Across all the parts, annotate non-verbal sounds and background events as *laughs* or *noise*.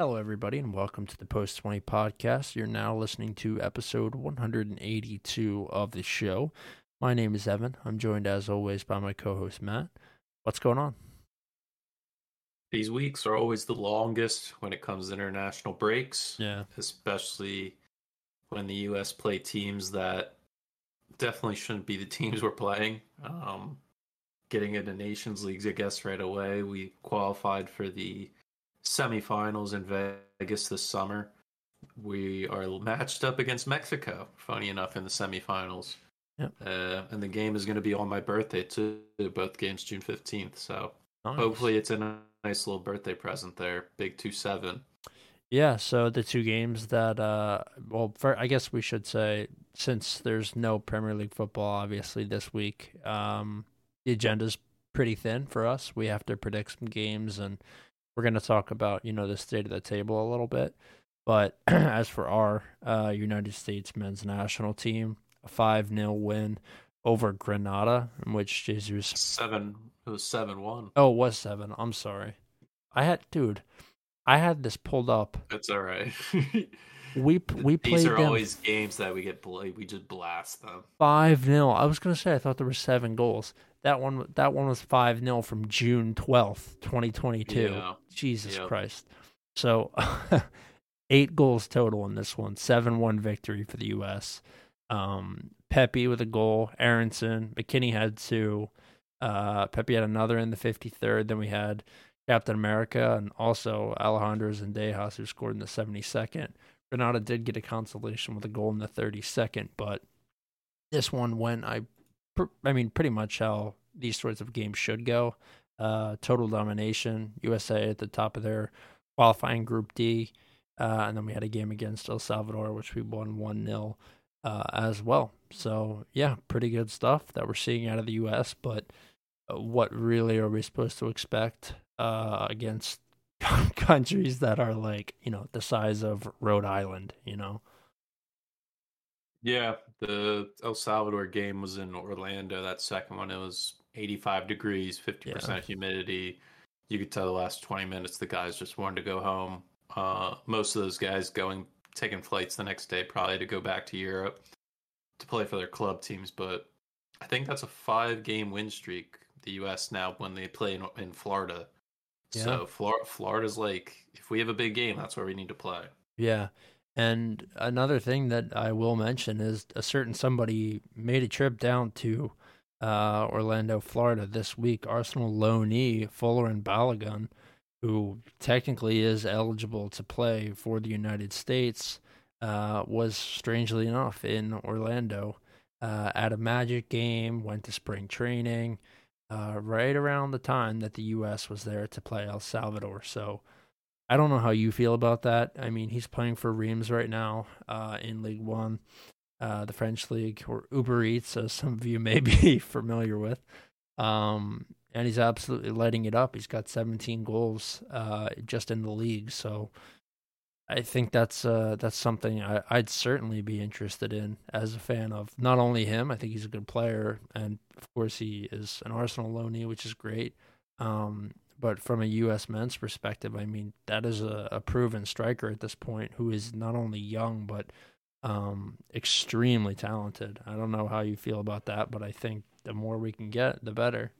Hello, everybody, and welcome to the Post 20 podcast. You're now listening to episode 182 of the show. My name is Evan. I'm joined, as always, by my co host, Matt. What's going on? These weeks are always the longest when it comes to international breaks. Yeah. Especially when the U.S. play teams that definitely shouldn't be the *laughs* teams we're playing. Um, getting into Nations Leagues, I guess, right away. We qualified for the semifinals in Vegas this summer. We are matched up against Mexico, funny enough, in the semifinals. Yep. Uh, and the game is going to be on my birthday, too. Both games June 15th. So Nice. hopefully it's a nice little birthday present there. Big 2 7. Yeah, so the two games that, uh, well, for, I guess we should say, since there's no Premier League football, obviously, this week, um, the agenda's pretty thin for us. We have to predict some games, and we're going to talk about, you know, the state of the table a little bit. But *clears throat* as for our uh, United States men's national team, a 5 0 win over Grenada, in which Jesus. Seven. It was 7 1. Oh, it was 7. I'm sorry. I had, dude, I had this pulled up. It's all right. *laughs* We we played These are them always games that we get bla- we just blast them. five 0 I was gonna say I thought there were seven goals. That one that one was five 0 from June twelfth, twenty twenty two. Yeah. Jesus. Christ. So *laughs* eight goals total in this one. Seven one victory for the US. Um Pepi with a goal, Aaronson, McKennie had two, uh Pepi had another in the fifty third, then we had Captain America and also Alejandro Zendejas who scored in the seventy second. Grenada did get a consolation with a goal in the 32nd, but this one went I I mean pretty much how these sorts of games should go. Uh, total domination, USA at the top of their qualifying group D. Uh, and then we had a game against El Salvador, which we won 1 0 uh, as well. So, yeah, pretty good stuff that we're seeing out of the U.S. But uh, what really are we supposed to expect uh, against *laughs* countries that are like, you know, the size of Rhode Island, you know? Yeah, the El Salvador game was in Orlando. That second one, it was 85 degrees, 50% humidity. You could tell the last 20 minutes the guys just wanted to go home. Uh, most of those guys going taking flights the next day, probably to go back to Europe to play for their club teams. But I think that's a five game win streak. The U.S. now when they play in, in Florida. Yeah. So Flor- Florida's like, if we have a big game, that's where we need to play. Yeah. And another thing that I will mention is a certain somebody made a trip down to uh, Orlando, Florida this week. Arsenal loanee Folarin Balogun, who technically is eligible to play for the United States, uh, was strangely enough in Orlando uh, at a Magic game, went to spring training uh, right around the time that the U.S. was there to play El Salvador. So I don't know how you feel about that. I mean, he's playing for Reims right now uh, in League One, uh, the French league, or Uber Eats, as some of you may be *laughs* familiar with. Um, and he's absolutely lighting it up. He's got 17 goals uh, just in the league. So I think that's uh, that's something I, I'd certainly be interested in as a fan of not only him. I think he's a good player, and of course he is an Arsenal loanee, which is great. Um, but from a U.S. men's perspective, I mean that is a, a proven striker at this point who is not only young but um, extremely talented. I don't know how you feel about that, but I think the more we can get, the better.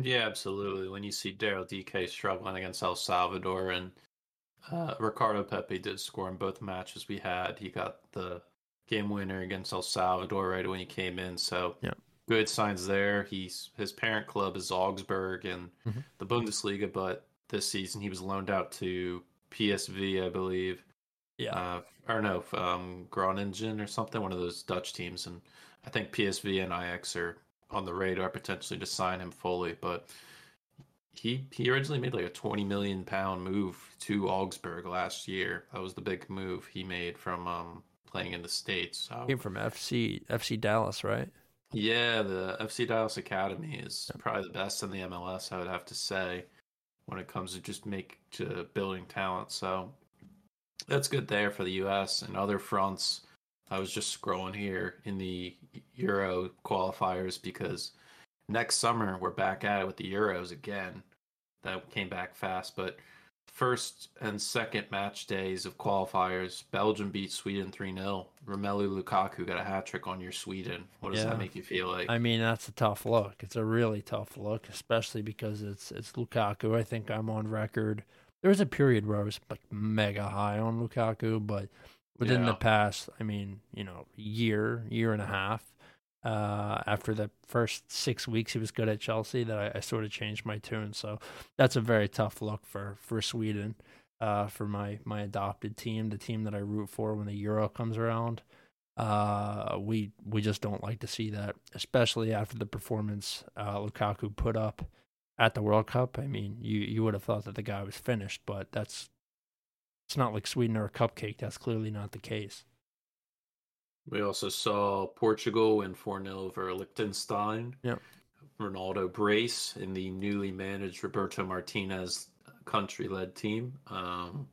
Yeah, absolutely. When you see Daryl Dike struggling against El Salvador and uh, Ricardo Pepi did score in both matches we had. He got the game winner against El Salvador right when he came in. So Yeah. Good signs there. He's his parent club is Augsburg in Mhm. the Bundesliga, but this season he was loaned out to PSV, I believe. Yeah, Uh, or no, um, Groningen or something, one of those Dutch teams, and I think PSV and Ajax are on the radar potentially to sign him fully. But he he originally made like a twenty million pound move to Augsburg last year. That was the big move he made from um, playing in the states. So came from FC FC Dallas, right? Yeah, the FC Dallas Academy is probably the best in the MLS. I would have to say when it comes to just make to building talent. So that's good there for the U.S. and other fronts. I was just scrolling here in the Euro qualifiers because next summer we're back at it with the Euros again. That came back fast, but first and second match days of qualifiers, Belgium beat Sweden 3 0. Romelu Lukaku got a hat trick on your Sweden. What does yeah. that make you feel like? I mean, that's a tough look. It's a really tough look, especially because it's it's Lukaku. I think I'm on record. There was a period where I was like mega high on Lukaku, but within yeah. the past, I mean, you know, year, year and a half, uh, after the first six weeks he was good at Chelsea that I, I, sort of changed my tune. So that's a very tough look for for Sweden, uh, for my my adopted team, the team that I root for when the Euro comes around. Uh, we we just don't like to see that, especially after the performance uh, Lukaku put up at the World Cup. I mean, you you would have thought that the guy was finished, but that's it's not like Sweden or a cupcake. That's clearly not the case. We also saw Portugal win 4 0 over Liechtenstein. Yep. Ronaldo brace in the newly managed Roberto Martinez country led team. Um,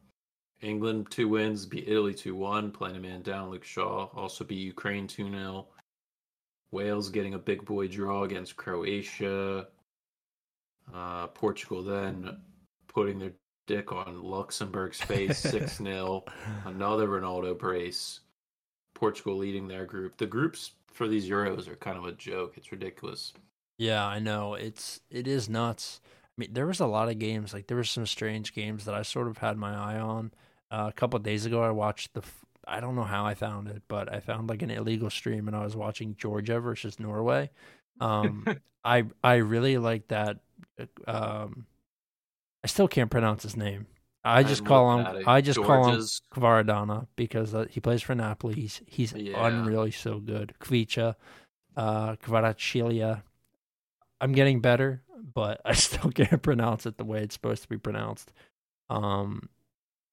England two wins, beat Italy 2 1, playing a man down. Luke Shaw also beat Ukraine 2 0. Wales getting a big boy draw against Croatia. Uh, Portugal then putting their dick on Luxembourg's face *laughs* 6 0. Another Ronaldo brace. Portugal leading their group. The groups for these Euros are kind of a joke. It's ridiculous. Yeah, I know. It's it is nuts. I mean, there was a lot of games. Like there were some strange games that I sort of had my eye on. Uh, a couple days ago, I watched the. I don't know how I found it, but I found like an illegal stream, and I was watching Georgia versus Norway. Um, *laughs* I I really like that. Uh, um, I still can't pronounce his name. I just call him. I just George's. call him Kvaradona because uh, he plays for Napoli. He's he's yeah. unreally so good. Kvicha, uh, Kvaratskhelia. I'm getting better, but *laughs* I still can't pronounce it the way it's supposed to be pronounced. Um,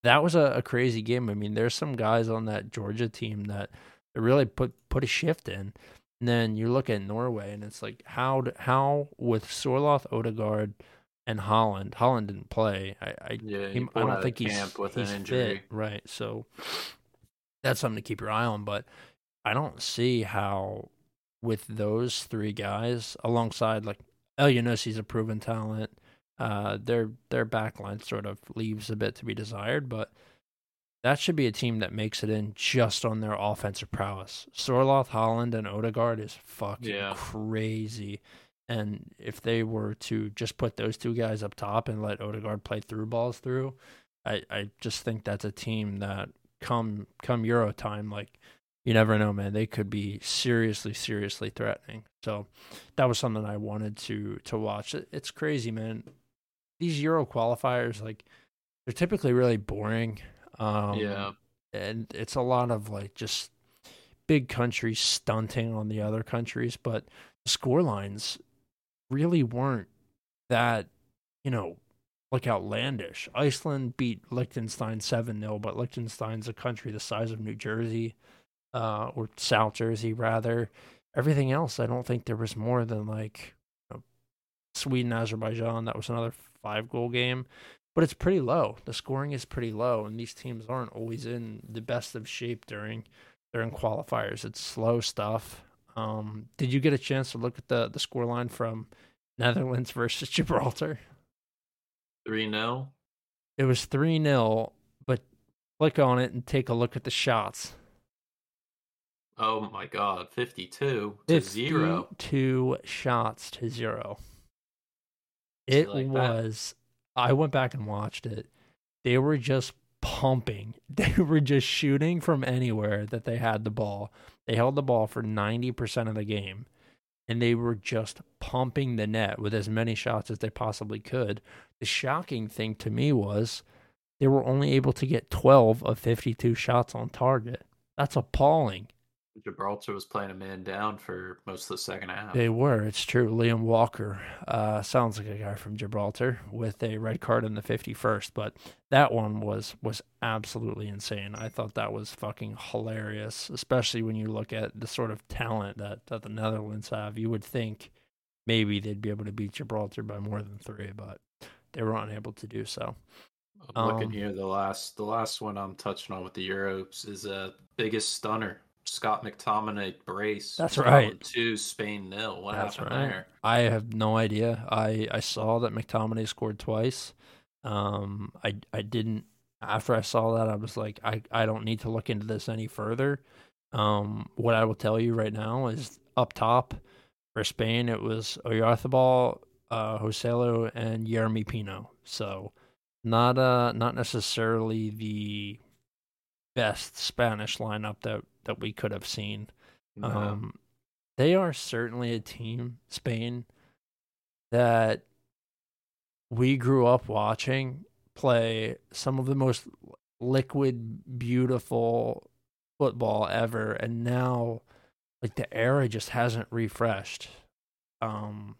that was a, a crazy game. I mean, there's some guys on that Georgia team that really put put a shift in. And then you look at Norway, and it's like how how with Sorloth, Odegaard and Haaland. Haaland didn't play. I I, yeah, he, I don't think he's, with he's an injury. Fit, right? So that's something to keep your eye on. But I don't see how with those three guys alongside like Elyounoussi a proven talent. Uh, their their backline sort of leaves a bit to be desired, but that should be a team that makes it in just on their offensive prowess. Sorloth, Haaland, and Odegaard is fucking yeah. crazy. And if they were to just put those two guys up top and let Odegaard play through balls through, I, I just think that's a team that come come Euro time, like you never know, man. They could be seriously, seriously threatening. So that was something I wanted to to watch. It's crazy, man. These Euro qualifiers, like they're typically really boring. Um, yeah, and it's a lot of like just big countries stunting on the other countries, but score lines really weren't that, you know, like outlandish. Iceland beat Liechtenstein 7 0, but Liechtenstein's a country the size of New Jersey, uh, or South Jersey, rather. Everything else, I don't think there was more than like you know, Sweden, Azerbaijan. That was another five goal game, but it's pretty low. The scoring is pretty low, and these teams aren't always in the best of shape during during qualifiers. It's slow stuff. Um, did you get a chance to look at the the score line from Netherlands *laughs* versus Gibraltar? 3 0. It was 3 0, but click on it and take a look at the shots. Oh my god, 52 to 0. 2 shots to 0. It like was that? I went back and watched it. They were just pumping. *laughs* They were just shooting from anywhere that they had the ball. They held the ball for 90% of the game and they were just pumping the net with as many shots as they possibly could. The shocking thing to me was they were only able to get 12 of 52 shots on target. That's appalling. Gibraltar was playing a man down for most of the second half. They were. It's true. Liam Walker uh, sounds like a guy from Gibraltar with a red card in the 51st, but that one was was absolutely insane. I thought that was fucking hilarious, especially when you look at the sort of talent that, that the Netherlands have. You would think maybe they'd be able to beat Gibraltar by more than three, but they were unable to do so. I'm looking um, here. The last, the last one I'm touching on with the Euros is a uh, biggest stunner Scott McTominay brace. That's right. Two Spain nil. What That's happened right. there? I have no idea. I I saw that McTominay scored twice. Um, I I didn't after I saw that I was like I I don't need to look into this any further. Um, what I will tell you right now is up top for Spain it was Oyarzabal, uh, Joselu, and Jeremy Pino. So not uh not necessarily the best Spanish lineup that that we could have seen. No. Um, they are certainly a team, Spain, that we grew up watching play some of the most liquid, beautiful football ever, and now like the era just hasn't refreshed. Um,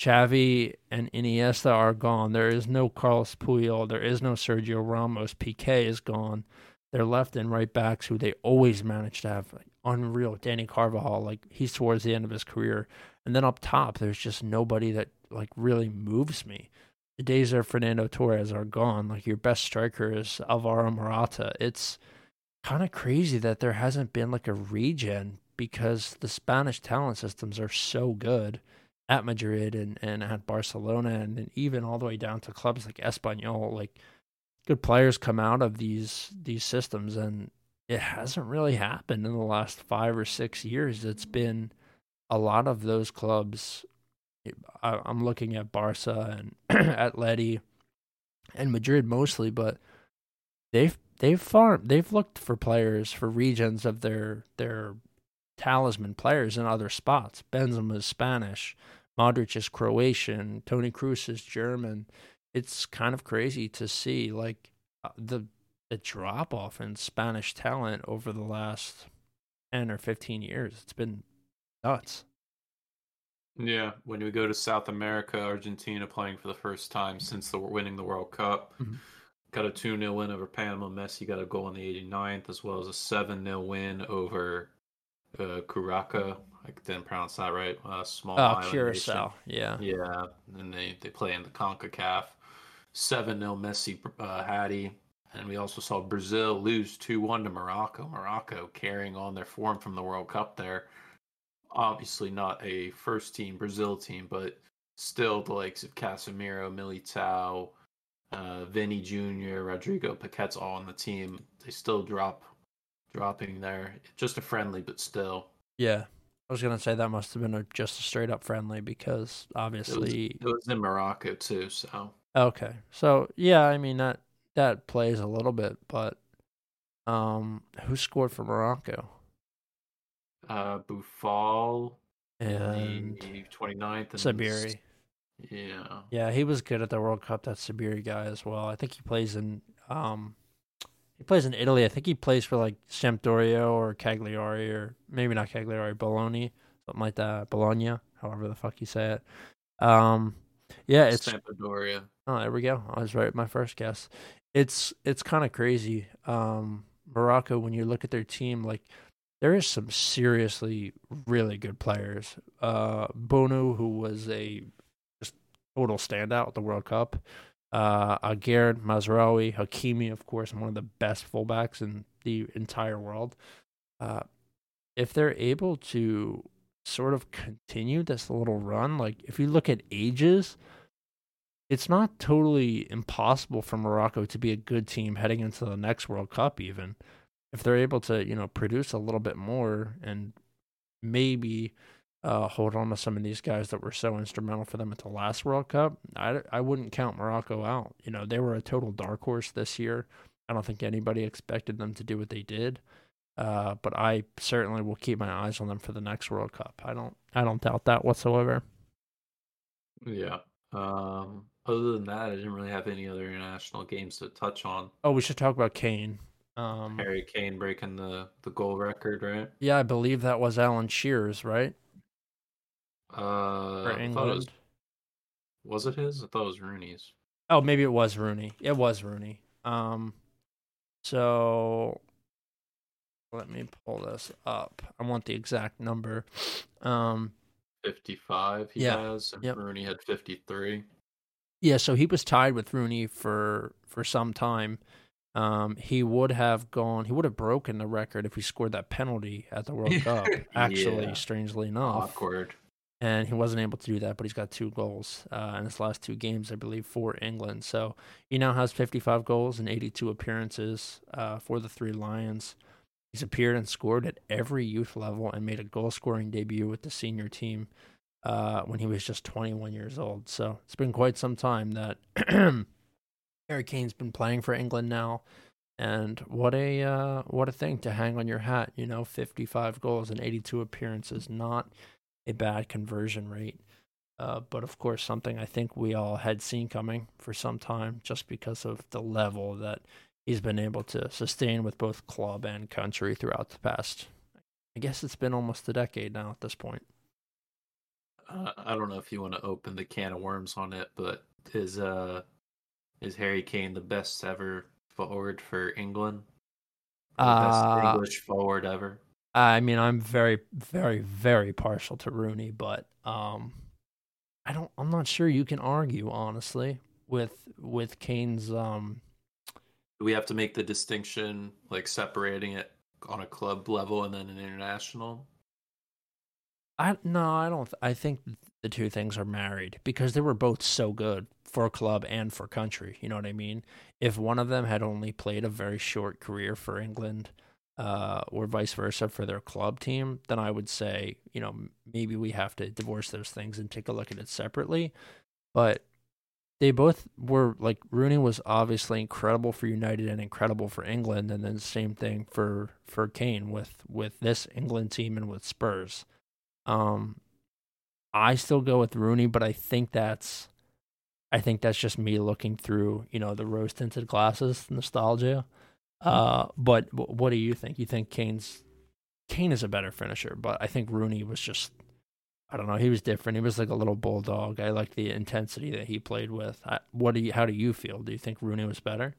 Xavi and Iniesta are gone. There is no Carlos Puyol. There is no Sergio Ramos. Piqué is gone. Their left and right backs, who they always manage to have unreal. Danny Carvajal, like he's towards the end of his career, and then up top, there's just nobody that like really moves me. The days of Fernando Torres are gone. Like your best striker is Alvaro Morata. It's kind of crazy that there hasn't been like a regen because the Spanish talent systems are so good at Madrid and, and at Barcelona and, and even all the way down to clubs like Espanyol. Like good players come out of these these systems and it hasn't really happened in the last five or six years. It's been a lot of those clubs. I, am looking at Barca and *clears throat* Atleti and Madrid mostly, but they've they've farmed they've looked for players for regions of their their talisman players in other spots. Benzema is Spanish, Modric is Croatian, Toni Kroos is German. It's kind of crazy to see like uh, the the drop off in Spanish talent over the last 10 or 15 years. It's been nuts. Yeah, when we go to South America, Argentina playing for the first time since the winning the World Cup. Mm-hmm. Got a 2 0 win over Panama. Messi got a goal in the 89th, as well as a 7 0 win over uh, Curaca. I didn't pronounce that right. Uh, small oh, Curacao. Yeah. Yeah. And they, they play in the CONCACAF. 7 0 Messi uh, Hattie. And we also saw Brazil lose 2 1 to Morocco. Morocco carrying on their form from the World Cup there. Obviously, not a first team Brazil team, but still the likes of Casemiro, Militao, uh, Vinny Jr., Rodrigo Paquetá's all on the team. They still drop dropping there. Just a friendly, but still. Yeah. I was gonna say that must have been a, just a straight up friendly because obviously it was, it was in Morocco too. So okay, so yeah, I mean that that plays a little bit, but um, who scored for Morocco? Uh, Boufal and 29th and Sabiri. Yeah. Yeah, he was good at the World Cup. That Sabiri guy as well. I think he plays in um he plays in Italy. I think he plays for like Sampdoria or Cagliari or maybe not Cagliari, Bologna, something like that. Bologna, however the fuck you say it. Um, yeah, it's Sampdoria. Oh, there we go. I was right. My first guess. It's it's kind of crazy. Um, Morocco, when you look at their team, like there is some seriously really good players. Uh, Bounou, who was a just total standout at the World Cup uh, Aguerd, Mazraoui, Hakimi, of course, one of the best fullbacks in the entire world. Uh, if they're able to sort of continue this little run, like if you look at ages, it's not totally impossible for Morocco to be a good team heading into the next World Cup, even if they're able to, you know, produce a little bit more and maybe uh, hold on to some of these guys that were so instrumental for them at the last World Cup. I, I wouldn't count Morocco out. You know, they were a total dark horse this year. I don't think anybody expected them to do what they did. Uh, but I certainly will keep my eyes on them for the next World Cup. I don't I don't doubt that whatsoever. Yeah. Um, other than that, I didn't really have any other international games to touch on. Oh, we should talk about Kane. Um, Harry Kane breaking the the goal record, right? Yeah, I believe that was Alan Shearer's, right? Uh, for England. It was, was, it his? I thought it was Rooney's. Oh, maybe it was Rooney. It was Rooney. Um, so let me pull this up. I want the exact number. Um, 55 he yeah, has, and yep. Rooney had 53. Yeah, so he was tied with Rooney for for some time. Um, he would have gone. He would have broken the record if he scored that penalty at the World *laughs* Cup. Actually, yeah. strangely enough, awkward. and he wasn't able to do that, but he's got two goals uh, in his last two games, I believe, for England. So he now has 55 goals and 82 appearances uh, for the Three Lions. He's appeared and scored at every youth level and made a goal scoring debut with the senior team uh, when he was just 21 years old. So it's been quite some time that *clears throat* Harry Kane's been playing for England now. And what a uh, what a thing to hang on your hat, you know, 55 goals and 82 appearances, not a bad conversion rate. Uh, but of course, something I think we all had seen coming for some time just because of the level that he's been able to sustain with both club and country throughout the past. I guess it's been almost a decade now at this point. Uh, I don't know if you want to open the can of worms on it, but is uh is Harry Kane the best ever forward for England? The best Uh, English forward ever? I mean, I'm very, very, very partial to Rooney, but um, I don't. I'm not sure you can argue honestly with with Kane's. Um, Do we have to make the distinction, like separating it on a club level and then an international? I no, I don't. I think the two things are married because they were both so good for club and for country. You know what I mean? If one of them had only played a very short career for England, uh, or vice versa for their club team, then I would say, you know, maybe we have to divorce those things and take a look at it separately. But they both were like Rooney was obviously incredible for United and incredible for England, and then the same thing for for Kane with with this England team and with Spurs. Um, I still go with Rooney, but I think that's I think that's just me looking through, you know, the rose tinted glasses, nostalgia. Uh, but wh- what do you think? You think Kane's Kane is a better finisher, but I think Rooney was just I don't know, he was different. He was like a little bulldog. I like the intensity that he played with. I, what do you how do you feel? Do you think Rooney was better?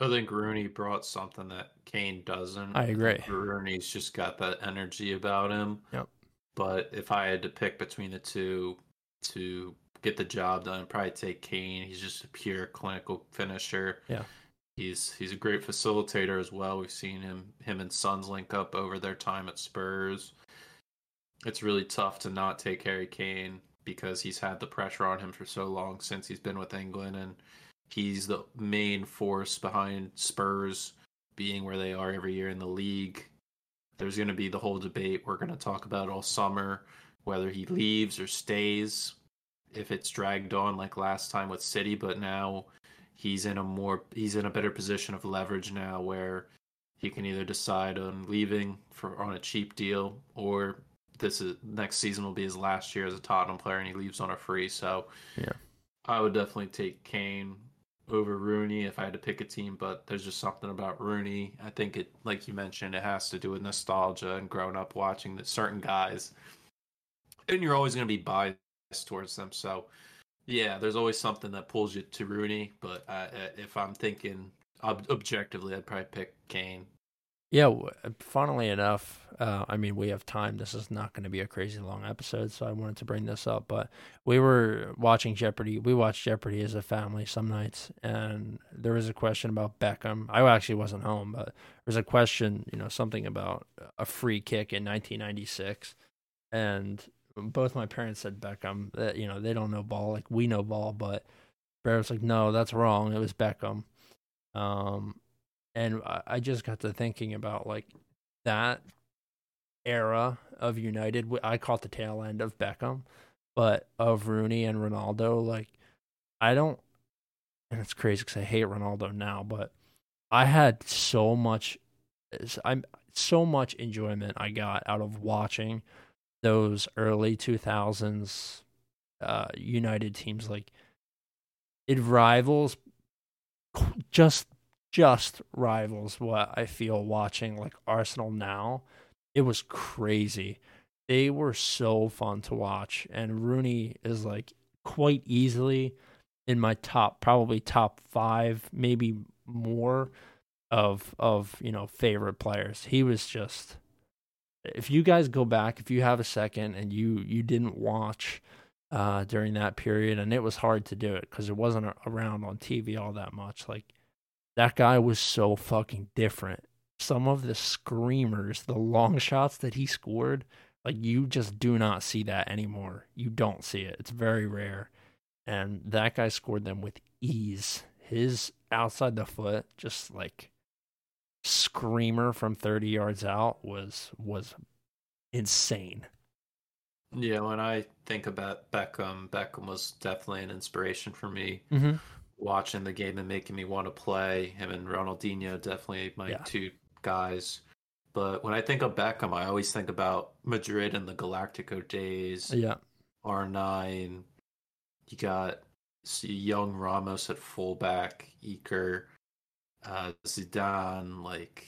I think Rooney brought something that Kane doesn't. I agree. Rooney's just got that energy about him. Yep. But if I had to pick between the two to get the job done, I'd probably take Kane. He's just a pure clinical finisher. Yeah. He's he's a great facilitator as well. We've seen him him and Sons link up over their time at Spurs. It's really tough to not take Harry Kane because he's had the pressure on him for so long since he's been with England and he's the main force behind Spurs being where they are every year in the league. There's going to be the whole debate we're going to talk about all summer whether he leaves or stays if it's dragged on like last time with City, but now he's in a more he's in a better position of leverage now where he can either decide on leaving for on a cheap deal or this is next season will be his last year as a Tottenham player and he leaves on a free. So Yeah. I would definitely take Kane over Rooney if I had to pick a team, but there's just something about Rooney. I think it like you mentioned, it has to do with nostalgia and growing up watching the certain guys. And you're always gonna be biased towards them. So yeah, there's always something that pulls you to Rooney, but uh, if I'm thinking ob- objectively, I'd probably pick Kane. Yeah, funnily enough, uh, I mean, we have time. This is not going to be a crazy long episode, so I wanted to bring this up. But we were watching Jeopardy. We watched Jeopardy as a family some nights, and there was a question about Beckham. I actually wasn't home, but there was a question, you know, something about a free kick in 1996, and both my parents said Beckham. That you know, they don't know ball like we know ball, but Bear was like, no, that's wrong. It was Beckham. Um, and I- just got to thinking about like that era of United. I caught the tail end of Beckham, but of Rooney and Ronaldo. Like, I don't, and it's crazy because I hate Ronaldo now, but I had so much, I'm so much enjoyment I got out of watching those early 2000s uh, United teams. Like, it rivals just just rivals what I feel watching like Arsenal now. It was crazy. They were so fun to watch and Rooney is like quite easily in my top probably top 5 maybe more of of you know favorite players. He was just if you guys go back if you have a second and you you didn't watch uh during that period and it was hard to do it cuz it wasn't around on TV all that much like that guy was so fucking different. Some of the screamers, the long shots that he scored Like you just do not see that anymore. You don't see it. It's very rare. And that guy scored them with ease. His outside the foot, just like screamer from 30 yards out was was insane. Yeah, when I think about Beckham, Beckham was definitely an inspiration for me. Mm-hmm. Watching the game and making me want to play. Him and Ronaldinho definitely my yeah. two guys. But when I think of Beckham, I always think about Madrid and the Galactico days. Yeah. R9. You got young Ramos at fullback, Iker, uh, Zidane, like,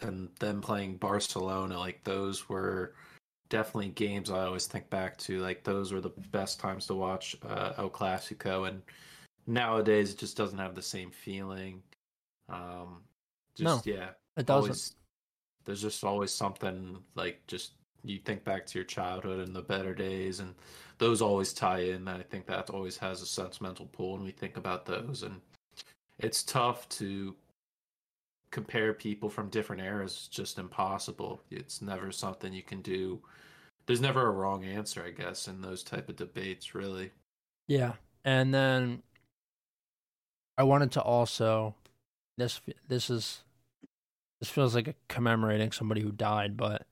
and then playing Barcelona. Like, those were definitely games I always think back to. Like those were the best times to watch uh, El Clasico, and nowadays it just doesn't have the same feeling. Um, just no, yeah, it doesn't. Always, there's just always something like just you think back to your childhood and the better days, and those always tie in. I think that always has a sentimental pull when we think about those, and it's tough to compare people from different eras it's just impossible it's never something you can do there's never a wrong answer i guess in those type of debates really yeah and then i wanted to also this this is this feels like a commemorating somebody who died but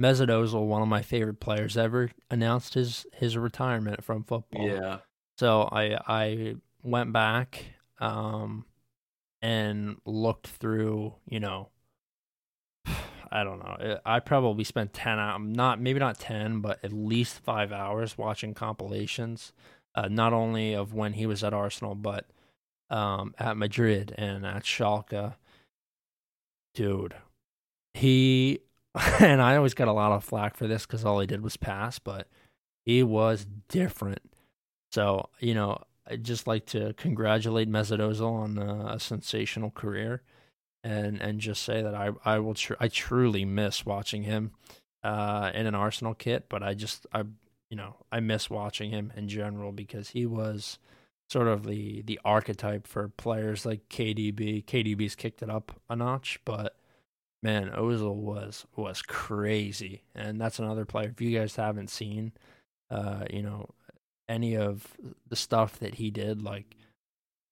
Mesut Ozil, one of my favorite players ever, announced his his retirement from football. Yeah. So I I went back um and looked through, you know, *sighs* I don't know. I probably spent 10 hours, not maybe not 10, but at least 5 hours watching compilations uh, not only of when he was at Arsenal but um, at Madrid and at Schalke. Dude, he *laughs* and I always got a lot of flack for this cuz all he did was pass, but he was different. So, you know, I'd just like to congratulate Mesut Ozil on a, a sensational career, and and just say that I I will tr- I truly miss watching him uh, in an Arsenal kit, but I just I you know I miss watching him in general because he was sort of the the archetype for players like KDB. KDB's kicked it up a notch, but man, Ozil was was crazy, and that's another player. If you guys haven't seen, uh, you know, any of the stuff that he did, like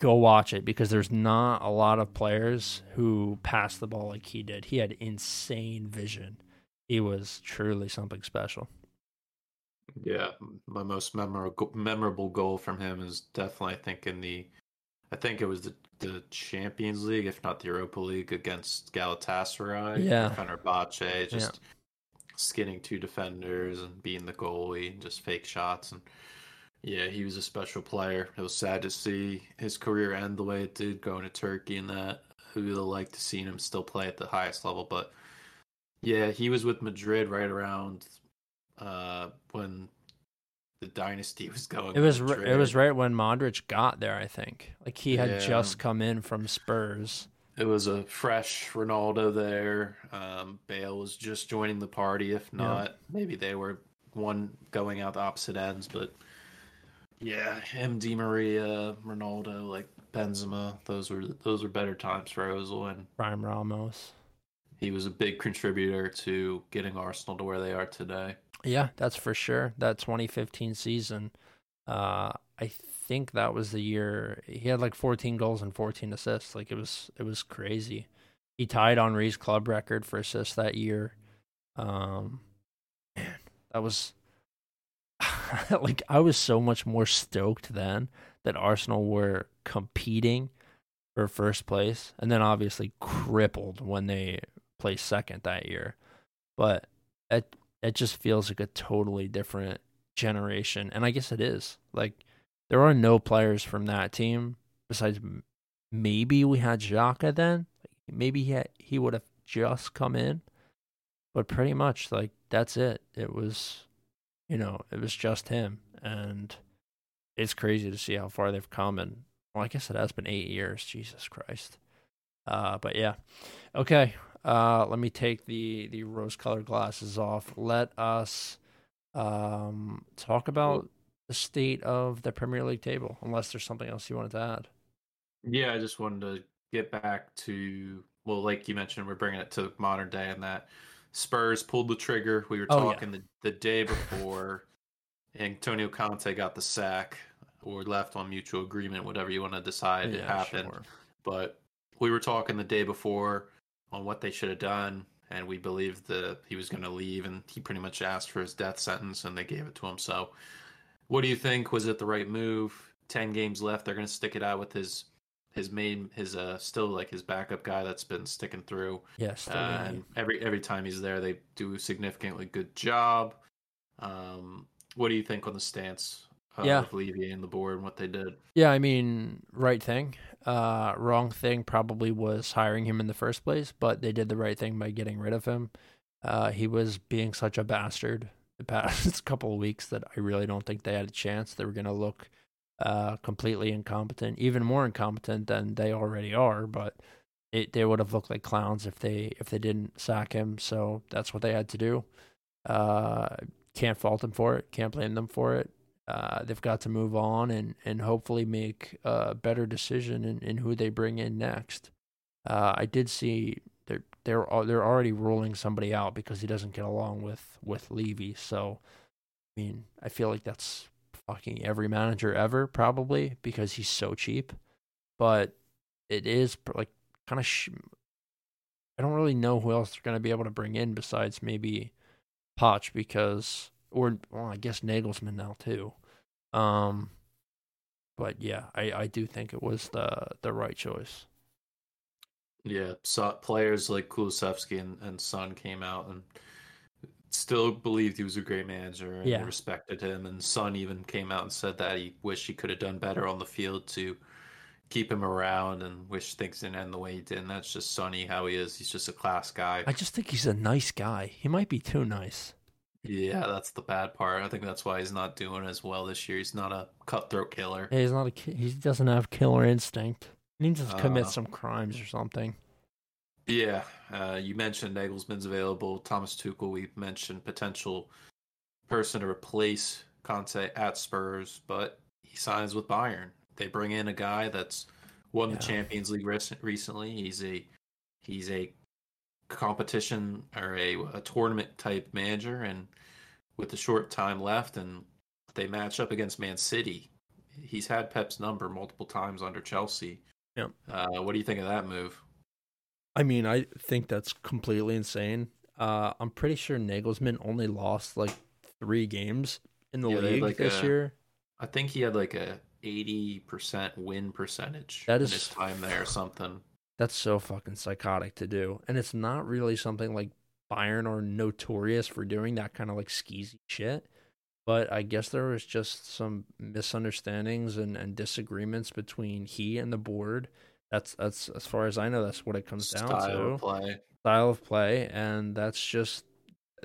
go watch it because there's not a lot of players who pass the ball like he did. He had insane vision. He was truly something special. Yeah, my most memorable memorable goal from him is definitely I think in the I think it was the, the Champions League, if not the Europa League, against Galatasaray. Yeah, Fenerbahce, just yeah. skinning two defenders and being the goalie and just fake shots and yeah, he was a special player. It was sad to see his career end the way it did, going to Turkey and that. Who would have liked to seen him still play at the highest level, but yeah, he was with Madrid right around uh, when the dynasty *laughs* was going. It was it was right when Modric got there. I think like he had yeah. just come in from Spurs. It was a fresh Ronaldo there. Um, Bale was just joining the party. If not, yeah. maybe they were one going out the opposite ends, but yeah, Di Maria, Ronaldo, like Benzema. Those were those were better times for Ozil, and Prime Ramos. He was a big contributor to getting Arsenal to where they are today. Yeah, that's for sure. That 2015 season, uh, I think that was the year he had like 14 goals and 14 assists. Like it was it was crazy. He tied Henry's club record for assists that year. Um, man, that was *laughs* like I was so much more stoked then that Arsenal were competing for first place, and then obviously crippled when they placed second that year. But it it just feels like a totally different generation, and I guess it is. Like there are no players from that team besides maybe we had Xhaka then. Maybe he had, he would have just come in, but pretty much like that's it. It was you know, it was just him. And it's crazy to see how far they've come. And well, I guess it has been eight years. Jesus Christ. Uh, but yeah. Okay. Uh, let me take the, the rose colored glasses off. Let us um, talk about the state of the Premier League table, unless there's something else you wanted to add. Yeah, I just wanted to get back to, well, like you mentioned, we're bringing it to modern day and that Spurs pulled the trigger. We were Oh, yeah. talking the, the day before. Antonio Conte got the sack or left on mutual agreement, whatever you want to decide it happened. sure. But we were talking the day before on what they should have done, and we believed that he was going to leave, and he pretty much asked for his death sentence, and they gave it to him. So, what do you think? Was it the right move? Ten games left. They're going to stick it out with his his main his uh still like his backup guy that's been sticking through. Yes. Uh, and every every time he's there, they do a significantly good job. Um, what do you think on the stance of Yeah. Levy and the board and what they did? Yeah, I mean, right thing. Uh, wrong thing probably was hiring him in the first place, but they did the right thing by getting rid of him. Uh, he was being such a bastard the past *laughs* couple of weeks that I really don't think they had a chance. They were going to look uh, completely incompetent, even more incompetent than they already are. But it, they would have looked like clowns if they if they didn't sack him. So that's what they had to do. Uh, can't fault them for it. Can't blame them for it. Uh, they've got to move on and, and hopefully make a better decision in, in who they bring in next. Uh, I did see they're they're they're already ruling somebody out because he doesn't get along with with Levy. So, I mean, I feel like that's fucking every manager ever probably because he's so cheap. But it is like kind of. Sh- I don't really know who else they're going to be able to bring in besides maybe Poch because or well, I guess Nagelsmann now too. Um, but yeah, I, I do think it was the the right choice. Yeah, so players like Kulusevski and, and Son came out and still believed he was a great manager and Yeah. respected him. And Son even came out and said that he wished he could have done better on the field to keep him around and wish things didn't end the way he did. And that's just Sonny how he is. He's just a class guy. I just think he's a nice guy. He might be too nice. Yeah, that's the bad part. I think that's why he's not doing as well this year. He's not a cutthroat killer. Yeah, he's not a ki- he doesn't have killer instinct. He needs to commit Uh, some crimes or something. Yeah, uh, you mentioned Nagelsmann's available. Thomas Tuchel, we mentioned potential person to replace Conte at Spurs, but he signs with Bayern. They bring in a guy that's won Yeah. the Champions League rec- recently. He's a he's a competition or a, a tournament type manager, and with the short time left, and they match up against Man City. He's had Pep's number multiple times under Chelsea. Yep. Uh, what do you think of that move? I mean, I think that's completely insane. Uh, I'm pretty sure Nagelsmann only lost like three games in the Yeah, league like, this a- year. I think he had like a eighty percent win percentage That in is his time there or something. That's so fucking psychotic to do. And it's not really something like Bayern are notorious for doing that kind of like skeezy shit. But I guess there was just some misunderstandings and, and disagreements between he and the board. That's that's as far as I know, that's what it comes down Style to. of play. Style of play, and that's just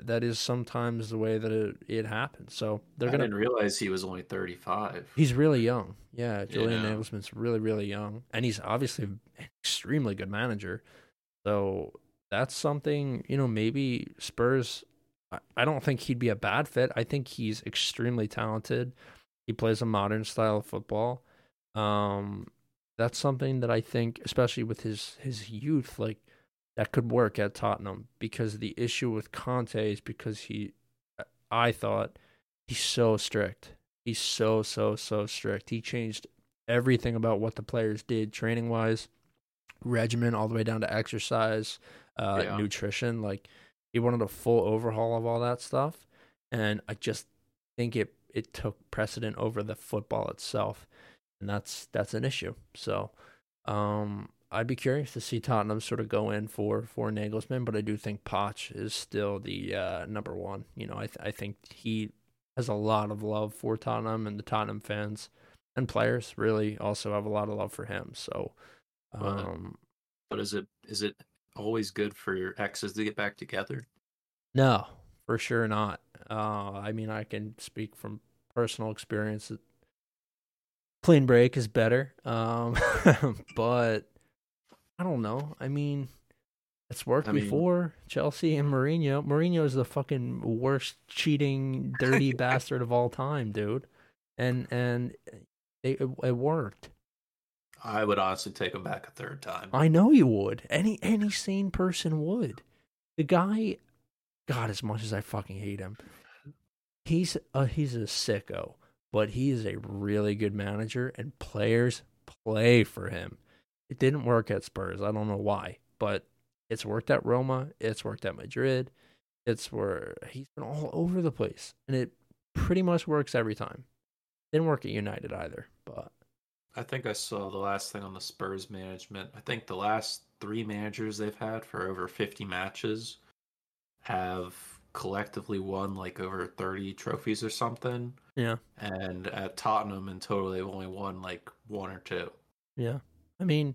that is sometimes the way that it, it happens. So they're I gonna didn't realize he was only thirty five. He's really young. Yeah, Julian Yeah. Nagelsmann's really, really young, and he's obviously an extremely good manager. So that's something you know. Maybe Spurs. I- I don't think he'd be a bad fit. I think he's extremely talented. He plays a modern style of football. Um, that's something that I think, especially with his his youth, like that could work at Tottenham. Because the issue with Conte is because he, I thought, he's so strict. He's so so so strict. He changed everything about what the players did training wise, regimen all the way down to exercise, uh, Yeah. nutrition. Like he wanted a full overhaul of all that stuff, and I just think it it took precedent over the football itself, and that's that's an issue. So, um, I'd be curious to see Tottenham sort of go in for for Nagelsmann, but I do think Poch is still the uh, number one. You know, I th- I think he has a lot of love for Tottenham and the Tottenham fans and players really also have a lot of love for him. So, um, But is it is it always good for your exes to get back together? no, for sure not. Uh, I mean, I can speak from personal experience. that Clean break is better, um, *laughs* but I don't know. I mean, it's worked I mean- before. Chelsea and Mourinho. Mourinho is the fucking worst cheating, dirty *laughs* bastard of all time, dude. And and it, it, it worked. I would honestly take him back a third time. I know you would. Any any sane person would. The guy God, as much as I fucking hate him, he's a, he's a sicko, but he is a really good manager, and players play for him. It didn't work at Spurs. I don't know why, but it's worked at Roma. It's worked at Madrid. It's where he's been all over the place, and it pretty much works every time. Didn't work at United either, but I think I saw the last thing on the Spurs management. I think the last three managers they've had for over 50 matches have collectively won like over 30 trophies or something. Yeah. And at Tottenham in total, they've only won like one or two. Yeah. I mean,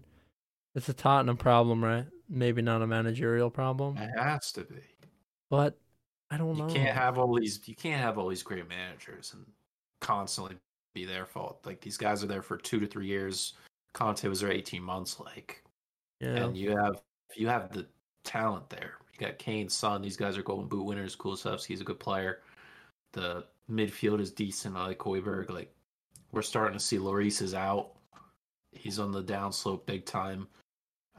it's a Tottenham problem, right? Maybe not a managerial problem. It has to be. But I don't you know. You can't have all these you can't have all these great managers and constantly be their fault. Like these guys are there for two to three years. Conte was there eighteen months, like yeah. and you have you have the talent there. You got Kane, Son. These guys are Golden Boot winners. Kulusevski's a good player. The midfield is decent. I like Højbjerg. Like we're starting to see Lloris is out. He's on the downslope big time.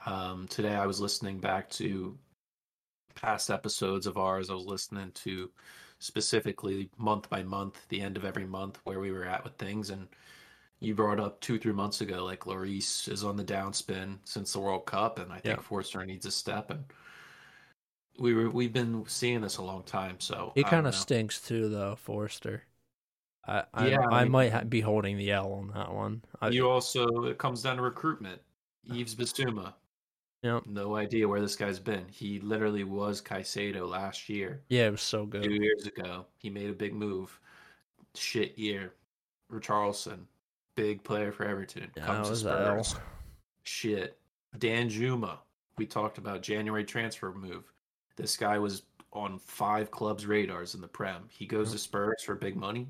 Um, today I was listening back to past episodes of ours. I was listening to specifically month by month, the end of every month, where we were at with things. And you brought up two, three months ago, like Lloris is on the downspin since the World Cup, and I think yeah. Forster needs a step. And we were we've been seeing this a long time. So he kind of stinks too, though, Forster. I I, yeah, I, I mean, might be holding the L on that one. I, you also it comes down to recruitment. Yves Bissouma, Yep. No idea where this guy's been. He literally was Caicedo last year. Yeah, it was so good. Two years ago, he made a big move. Shit year. Richarlison, big player for Everton. Yeah, Comes to Spurs. Shit. Danjuma. We talked about January transfer move. This guy was on five clubs' radars in the Prem. He goes to Spurs for big money.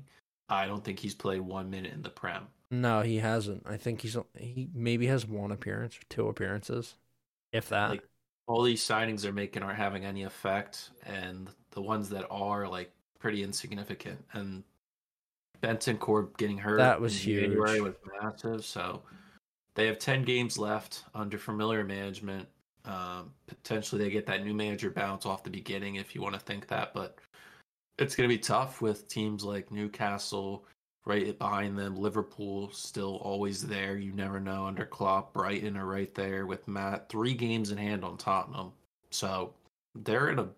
I don't think he's played one minute in the Prem. No, he hasn't. I think he's he maybe has one appearance or two appearances if that. Like, all these signings they're making aren't having any effect, and the ones that are like pretty insignificant. And Bentancur getting hurt that was huge. January was massive. So they have ten games left under familiar management. Um, potentially they get that new manager bounce off the beginning if you want to think that, but it's going to be tough with teams like Newcastle, right behind them. Liverpool still always there. You never know under Klopp. Brighton are right there with Matt. Three games in hand on Tottenham. So they're in a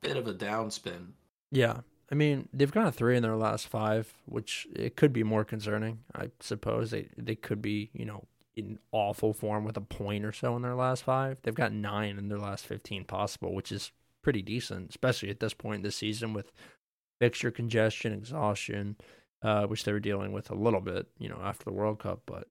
bit of a downspin. Yeah. I mean, they've got three in their last five, which it could be more concerning. I suppose they they could be, you know, in awful form with a point or so in their last five. They've got nine in their last fifteen possible, which is pretty decent, especially at this point in the season with fixture congestion, exhaustion, uh, which they were dealing with a little bit, you know, after the World Cup. But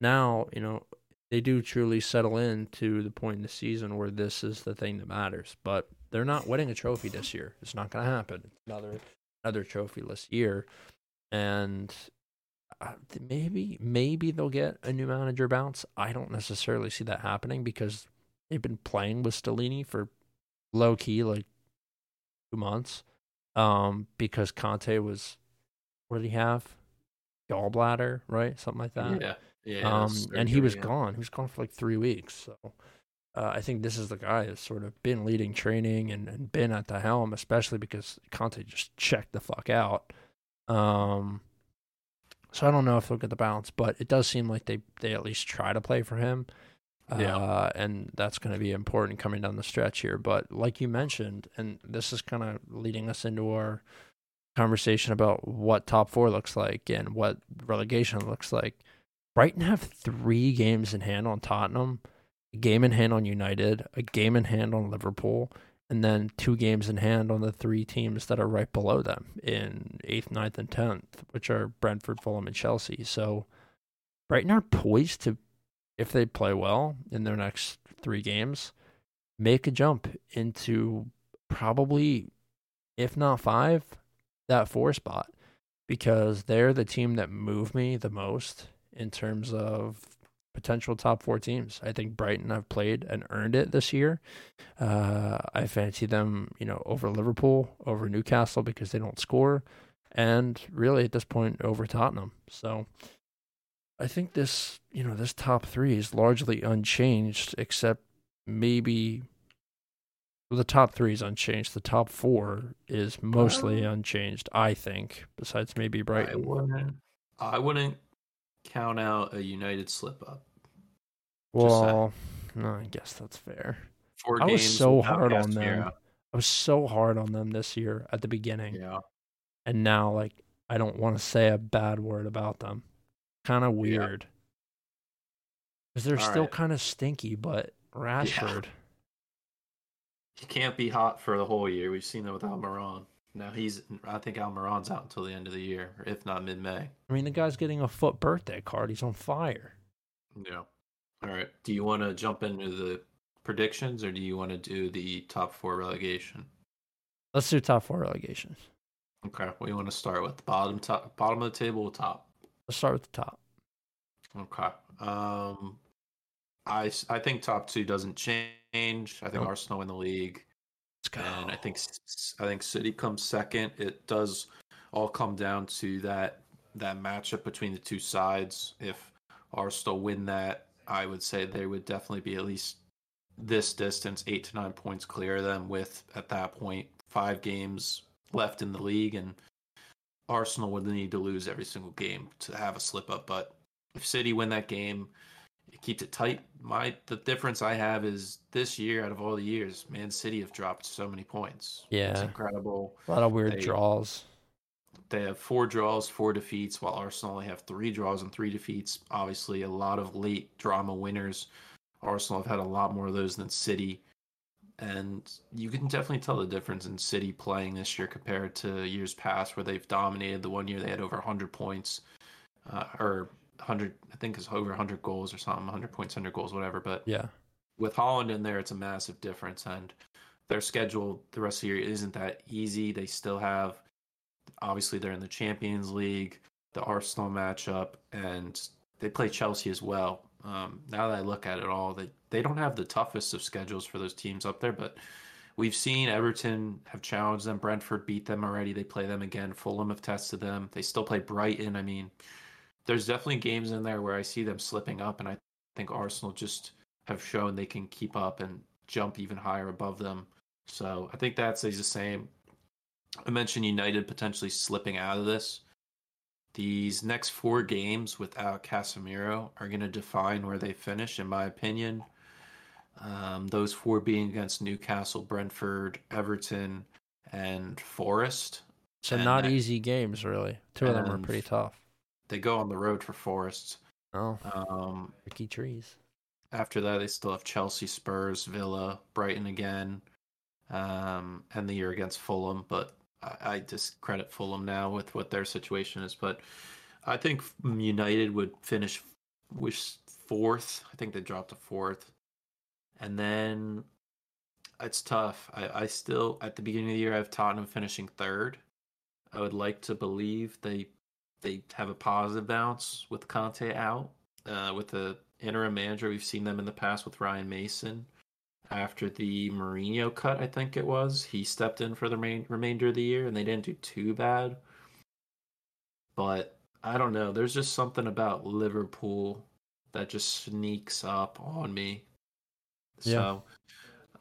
now, you know, they do truly settle in to the point in the season where this is the thing that matters. But they're not winning a trophy this year. It's not going to happen. Another another trophyless year, and uh, maybe maybe they'll get a new manager bounce. I don't necessarily see that happening because they've been playing with Stellini for low key like two months. Um, because Conte was what did he have? Gallbladder, right? Something like that. Yeah. Yeah. Um, and he was yeah. gone. He was gone for like three weeks. So uh, I think this is the guy that's sort of been leading training and, and been at the helm, especially because Conte just checked the fuck out. Um, so I don't know if they'll get the balance, but it does seem like they, they at least try to play for him. Yeah. Uh, and that's going to be important coming down the stretch here. But like you mentioned, and this is kind of leading us into our conversation about what top four looks like and what relegation looks like. Brighton have three games in hand on Tottenham, a game in hand on United, a game in hand on Liverpool, and then two games in hand on the three teams that are right below them in eighth, ninth, and tenth, which are Brentford, Fulham, and Chelsea. So Brighton are poised to, if they play well in their next three games, make a jump into probably, if not five, that four spot because they're the team that move me the most in terms of potential top four teams. I think Brighton have played and earned it this year. Uh, I fancy them, you know, over Liverpool, over Newcastle because they don't score, and really at this point over Tottenham. So I think this, you know, this top three is largely unchanged, except maybe the top three is unchanged. The top four is mostly Uh, unchanged, I think. Besides maybe I Brighton. wouldn't. I wouldn't count out a United slip up. Well, no, I guess that's fair. Four I was so hard on them. I was so hard on them this year at the beginning, Yeah, and now like I don't want to say a bad word about them. Kind of weird. Because they're All still right. kind of stinky, but Rashford. *laughs* he can't be hot for the whole year. We've seen that with mm. Almiron. Now he's. I think Almiron's out until the end of the year, or if not mid-May. I mean, the guy's getting a foot birthday card. He's on fire. Yeah. All right. Do you want to jump into the predictions, or do you want to do the top four relegation? Let's do top four relegations. Okay. What do you want to start with? Bottom, top, bottom of the table, top. Let's start with the top. Okay. Um, I I think top two doesn't change. I think Nope. Arsenal win the league, and I think I think City comes second. It does all come down to that that matchup between the two sides. If Arsenal win that, I would say they would definitely be at least this distance, eight to nine points clear of them. With at that point five games left in the league, and Arsenal would need to lose every single game to have a slip up. But if City win that game, it keeps it tight. My the difference I have is this year out of all the years, Man City have dropped so many points. Yeah, it's incredible. a lot of weird they- draws. They have four draws, four defeats, while Arsenal only have three draws and three defeats. Obviously, a lot of late drama winners. Arsenal have had a lot more of those than City. And you can definitely tell the difference in City playing this year compared to years past, where they've dominated. The one year they had over 100 points, uh, or 100, I think it's over 100 goals or something, 100 points, 100 goals, whatever. But Yeah. with Haaland in there, it's a massive difference. And their schedule the rest of the year isn't that easy. They still have, obviously, they're in the Champions League, the Arsenal matchup, and they play Chelsea as well. Um, now that I look at it all, they, they don't have the toughest of schedules for those teams up there, but we've seen Everton have challenged them. Brentford beat them already. They play them again. Fulham have tested them. They still play Brighton. I mean, there's definitely games in there where I see them slipping up, and I think Arsenal just have shown they can keep up and jump even higher above them. So I think that stays the same. I mentioned United potentially slipping out of this. These next four games without Casemiro are going to define where they finish, in my opinion. Um, those four being against Newcastle, Brentford, Everton, and Forest. So And not that- easy games, really. Two of them are pretty tough. They go on the road for Forest. Oh, Um, Ricky Trees. after that, they still have Chelsea, Spurs, Villa, Brighton again, um, and the year against Fulham. But I, I discredit Fulham now with what their situation is. But I think United would finish with fourth. I think they dropped to fourth, and then it's tough. I, I still at the beginning of the year I have Tottenham finishing third. I would like to believe they they have a positive bounce with Conte out, uh, with the interim manager. We've seen them in the past with Ryan Mason. After the Mourinho cut, I think it was, he stepped in for the main, remainder of the year, and they didn't do too bad. But I don't know. There's just something about Liverpool that just sneaks up on me. Yeah. So,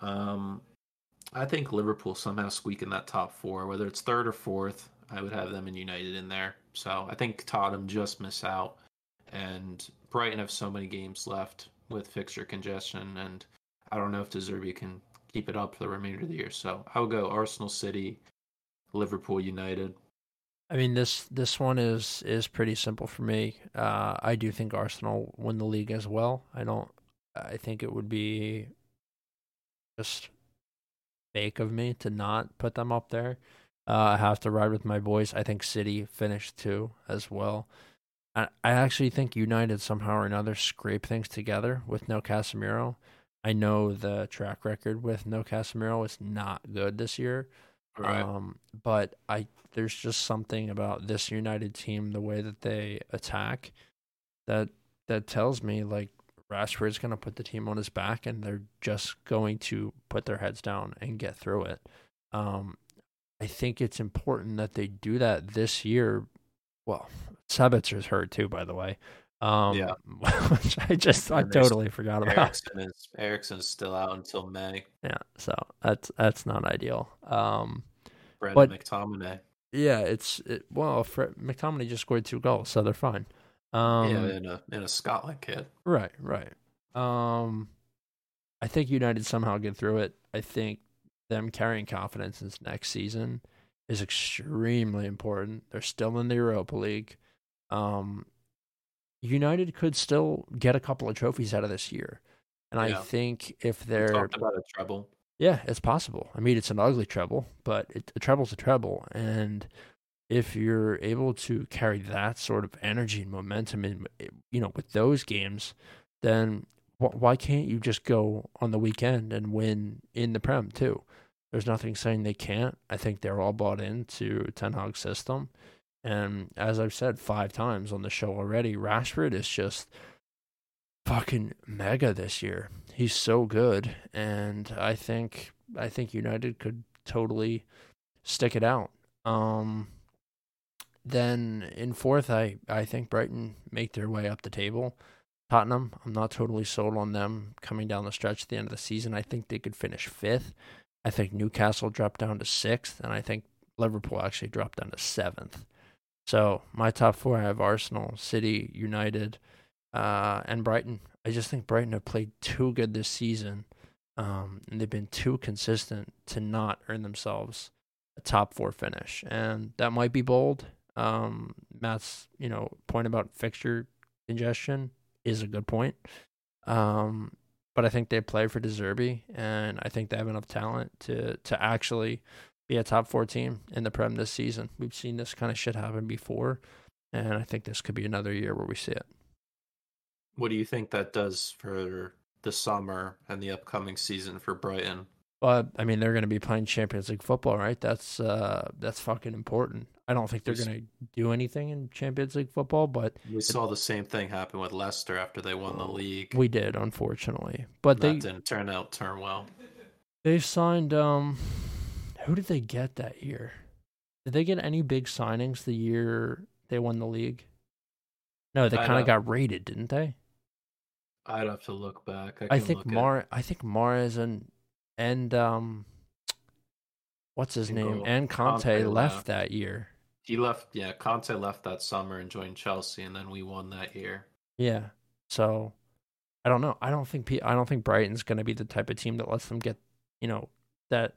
um, I think Liverpool somehow squeak in that top four, whether it's third or fourth. I would have them and United in there. So I think Tottenham just miss out, and Brighton have so many games left with fixture congestion, and I don't know if De can keep it up for the remainder of the year. So I'll go Arsenal, City, Liverpool, United. I mean this this one is is pretty simple for me. Uh, I do think Arsenal win the league as well. I don't. I think it would be just fake of me to not put them up there. Uh, I have to ride with my boys. I think City finished two as well. I I actually think United somehow or another scrape things together with no Casemiro. I know the track record with no Casemiro is not good this year. Right. Um, but I there's just something about this United team, the way that they attack, that that tells me like Rashford's gonna put the team on his back, and they're just going to put their heads down and get through it. Um, I think it's important that they do that this year. Well, Sabitzer's hurt too, by the way. Um, Yeah. *laughs* which I just I totally forgot about. Eriksen is Eriksen's still out until May. Yeah, so that's that's not ideal. Um, Brendan But- McTominay. yeah, it's it, well, Fred, McTominay just scored two goals, so they're fine. Um, yeah, in a in a Scotland kid. Right, right. Um, I think United somehow get through it. I think them carrying confidence into next season is extremely important. They're still in the Europa League. Um, United could still get a couple of trophies out of this year, and I think if they're talked about a treble. yeah, it's possible. I mean, it's an ugly treble, but it, a treble's a treble, and if you're able to carry that sort of energy and momentum in, you know, with those games, then wh- why can't you just go on the weekend and win in the Prem too? There's nothing saying they can't. I think they're all bought into Ten Hag's system, and as I've said five times on the show already, Rashford is just fucking mega this year. He's so good, and I think I think United could totally stick it out. Um, then in fourth, I I think Brighton make their way up the table. Tottenham, I'm not totally sold on them coming down the stretch at the end of the season. I think they could finish fifth. I think Newcastle dropped down to sixth, and I think Liverpool actually dropped down to seventh. So my top four, I have Arsenal, City, United, uh, and Brighton. I just think Brighton have played too good this season, um, and they've been too consistent to not earn themselves a top four finish, and that might be bold. Um, Matt's you know point about fixture congestion is a good point. Um, but I think they play for De Zerbi, and I think they have enough talent to to actually be a top four team in the Prem this season. We've seen this kind of shit happen before, and I think this could be another year where we see it. What do you think that does for the summer and the upcoming season for Brighton? But I mean, they're going to be playing Champions League football, right? That's uh, that's fucking important. I don't think they're going to do anything in Champions League football, but We saw the same thing happen with Leicester after they won the league. we did, unfortunately. But that they didn't turn out turn well. they signed um, who did they get that year? Did they get any big signings the year they won the league? No, they kind of got rated, didn't they? I'd have to look back. I, I think look at- Mar I think Mahrez and and um what's his name? And Kante, Kante left left. that year. He left. Yeah, Kante left that summer and joined Chelsea, and then we won that year. Yeah. So I don't know. I don't think P- I don't think Brighton's going to be the type of team that lets them get, you know, that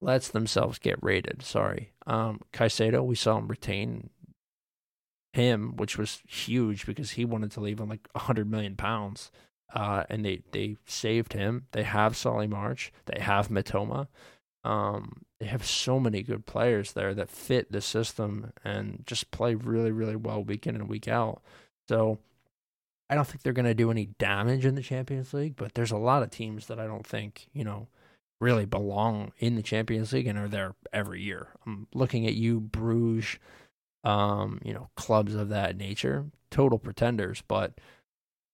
lets themselves get rated. Sorry. Um Caicedo, we saw him retain him, which was huge because he wanted to leave on like a 100 million pounds. Uh and they they saved him. They have Solly March, they have Mitoma. Um they have so many good players there that fit the system and just play really really well week in and week out. So I don't think they're going to do any damage in the Champions League, but there's a lot of teams that I don't think, you know, really belong in the Champions League and are there every year. I'm looking at you, Bruges, um, you know, clubs of that nature, total pretenders, but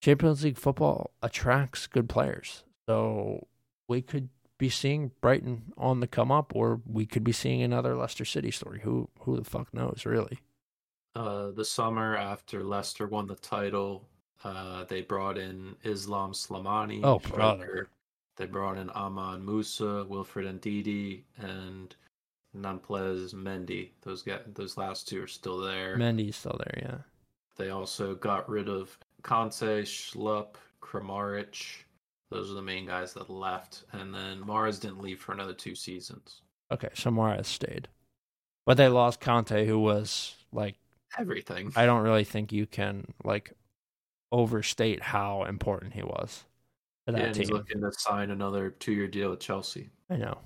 Champions League football attracts good players. So we could be seeing Brighton on the come up or we could be seeing another Leicester City story. Who who the fuck knows, really? Uh, the summer after Leicester won the title, uh, they brought in Islam Slimani. Oh, striker. brother. They brought in Ahmed Musa, Wilfred Ndidi, and Nampalys Mendy. Those guys, those last two are still there. Mendy's still there, yeah. They also got rid of Kante, Schlupp, Kramaric. Those are the main guys that left. And then Mahrez didn't leave for another two seasons. Okay, so Mahrez stayed. But they lost Kante, who was like Everything. I don't really think you can like overstate how important he was to that yeah, and he's looking to sign another two-year deal with Chelsea. I know.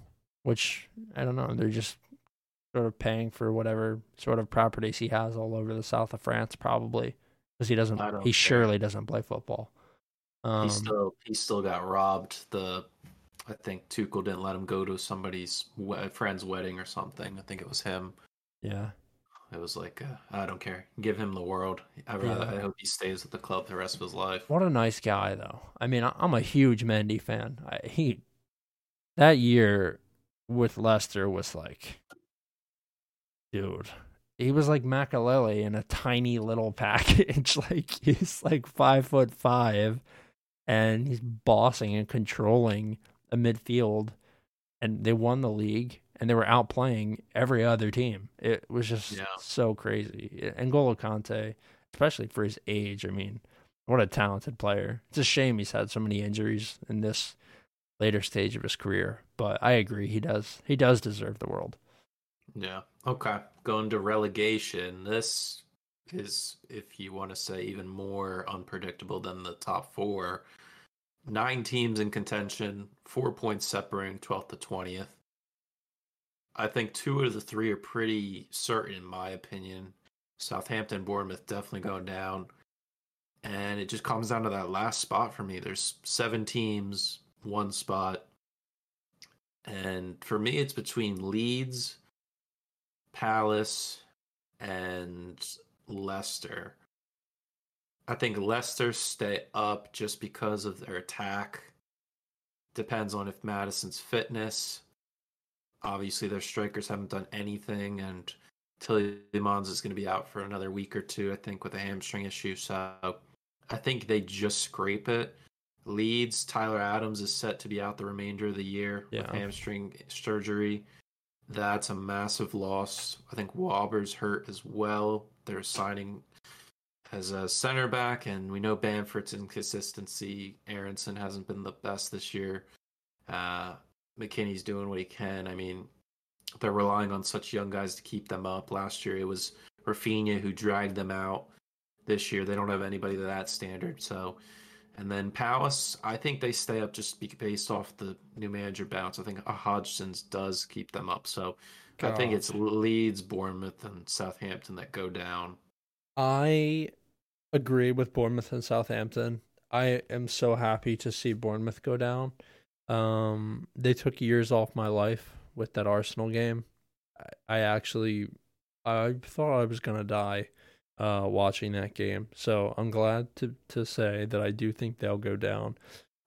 Which I don't know. They're just sort of paying for whatever sort of properties he has all over the south of France, probably because he doesn't. He care. surely doesn't play football. Um, he still he still got robbed. The I think Tuchel didn't let him go to somebody's we- friend's wedding or something. I think it was him. yeah. It was like uh, I don't care. Give him the world. I rather Yeah. I hope he stays with the club the rest of his life. What a nice guy, though. I mean, I- I'm a huge Mendy fan. I, he that year with Leicester was like, dude, he was like Makelele in a tiny little package. *laughs* like he's like five foot five, and he's bossing and controlling a midfield, and they won the league, and they were outplaying every other team. It was just yeah. so crazy. And N'Golo Kante, especially for his age, I mean, what a talented player. It's a shame he's had so many injuries in this later stage of his career, but I agree he does he does deserve the world. Yeah. Okay. Going to relegation. This is, if you want to say, even more unpredictable than the top four. Nine teams in contention, four points separating 12th to 20th. I think two of the three are pretty certain, in my opinion. Southampton, Bournemouth definitely going down. And it just comes down to that last spot for me. There's seven teams, one spot. And for me, it's between Leeds, Palace, and Leicester. I think Leicester stay up just because of their attack. Depends on if Maddison's fitness. Obviously, their strikers haven't done anything, and Tielemans is going to be out for another week or two, I think, with a hamstring issue. So I think they just scrape it. Leeds, Tyler Adams is set to be out the remainder of the year yeah. with hamstring surgery. That's a massive loss. I think Wöber's hurt as well. They're signing as a center back, and we know Bamford's inconsistency. Aaronson hasn't been the best this year. Uh, McKennie's doing what he can. I mean, they're relying on such young guys to keep them up. Last year, it was Raphinha who dragged them out. This year, they don't have anybody to that standard. So and then Palace, I think they stay up just based off the new manager bounce. I think Hodgson's does keep them up. So. I think it's Leeds, Bournemouth, and Southampton that go down. I agree with Bournemouth and Southampton. I am so happy to see Bournemouth go down. Um, they took years off my life with that Arsenal game. I, I actually, I thought I was gonna die uh, watching that game. So I'm glad to to say that I do think they'll go down.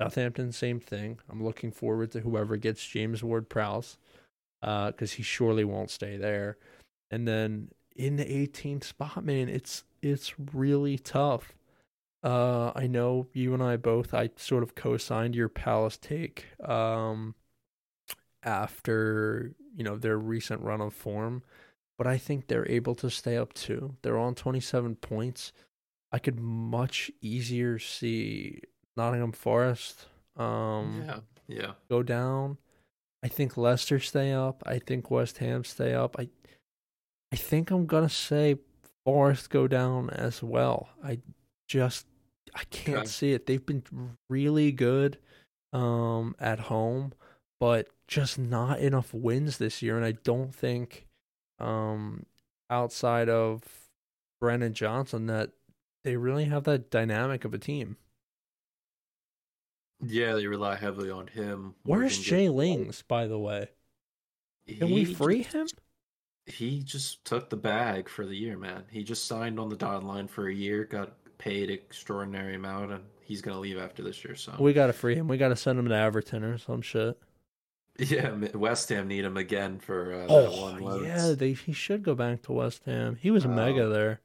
Southampton, same thing. I'm looking forward to whoever gets James Ward Prowse, because uh, he surely won't stay there. And then in the 18th spot, man, it's it's really tough. Uh, I know you and I both. I sort of co-signed your Palace take. Um, after you know their recent run of form, but I think they're able to stay up too. They're on 27 points. I could much easier see Nottingham Forest um yeah, yeah. go down. I think Leicester stay up. I think West Ham stay up. I I think I'm going to say Forest go down as well. I just I can't okay. see it. They've been really good um at home, but just not enough wins this year and I don't think um, outside of Brennan Johnson that they really have that dynamic of a team. Yeah, they rely heavily on him. Where's Jay Lings, by the way? Can he we free him? He just took the bag for the year, man. He just signed on the dotted line for a year, got paid extraordinary amount, and he's gonna leave after this year. So we gotta free him. We gotta send him to Everton or some shit. Yeah, *laughs* West Ham need him again for uh, oh, one load. Yeah, they, he should go back to West Ham. He was mega there.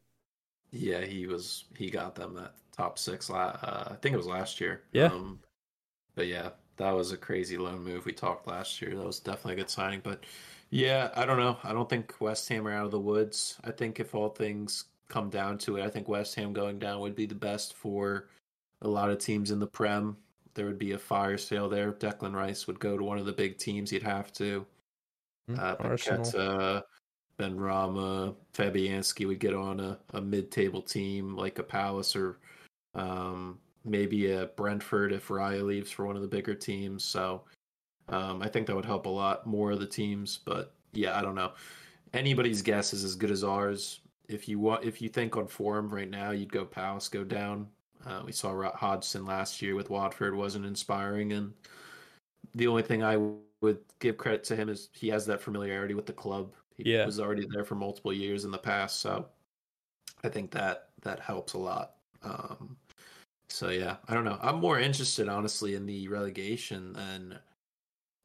Yeah, he was. He got them that top six. Uh, I think it was last year. Yeah. Um, but yeah, that was a crazy loan move. We talked last year. That was definitely a good signing. But yeah, I don't know. I don't think West Ham are out of the woods. I think if all things come down to it, I think West Ham going down would be the best for a lot of teams in the Prem there would be a fire sale there. Declan Rice would go to one of the big teams. He'd have to. Mm, uh, Paqueta, Benrahma, Fabianski would get on a, a mid-table team like a Palace or um, maybe a Brentford if Raya leaves for one of the bigger teams. So um, I think that would help a lot more of the teams. But yeah, I don't know. Anybody's guess is as good as ours. If you want, if you think on form right now, you'd go Palace go down. Uh, we saw Hodgson last year with Watford wasn't inspiring, and the only thing I would give credit to him is he has that familiarity with the club. He yeah. was already there for multiple years in the past, so I think that that helps a lot. Um, so yeah, I don't know. I'm more interested, honestly, in the relegation than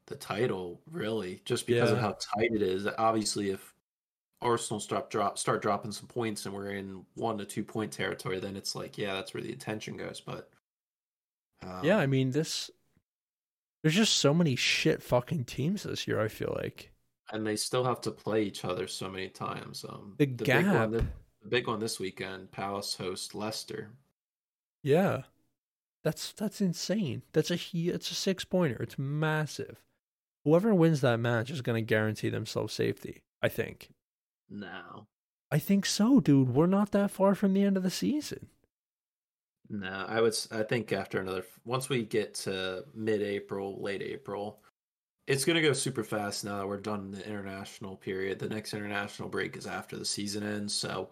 the title, really, just because yeah. of how tight it is. Obviously, if Arsenal start drop start dropping some points and we're in one to two point territory, then it's like, yeah, that's where the attention goes. But um, yeah, I mean this. There's just so many shit fucking teams this year. I feel like, and they still have to play each other so many times. Um, the, the gap. Big one, the, the big one this weekend, Palace host Leicester. Yeah, that's that's insane. That's a it's a six pointer. It's massive. Whoever wins that match is going to guarantee themselves safety. I think. No. I think so, dude. We're not that far from the end of the season. No, I would. I think after another, once we get to mid-April, late April, it's gonna go super fast. Now that we're done the international period, the next international break is after the season ends. So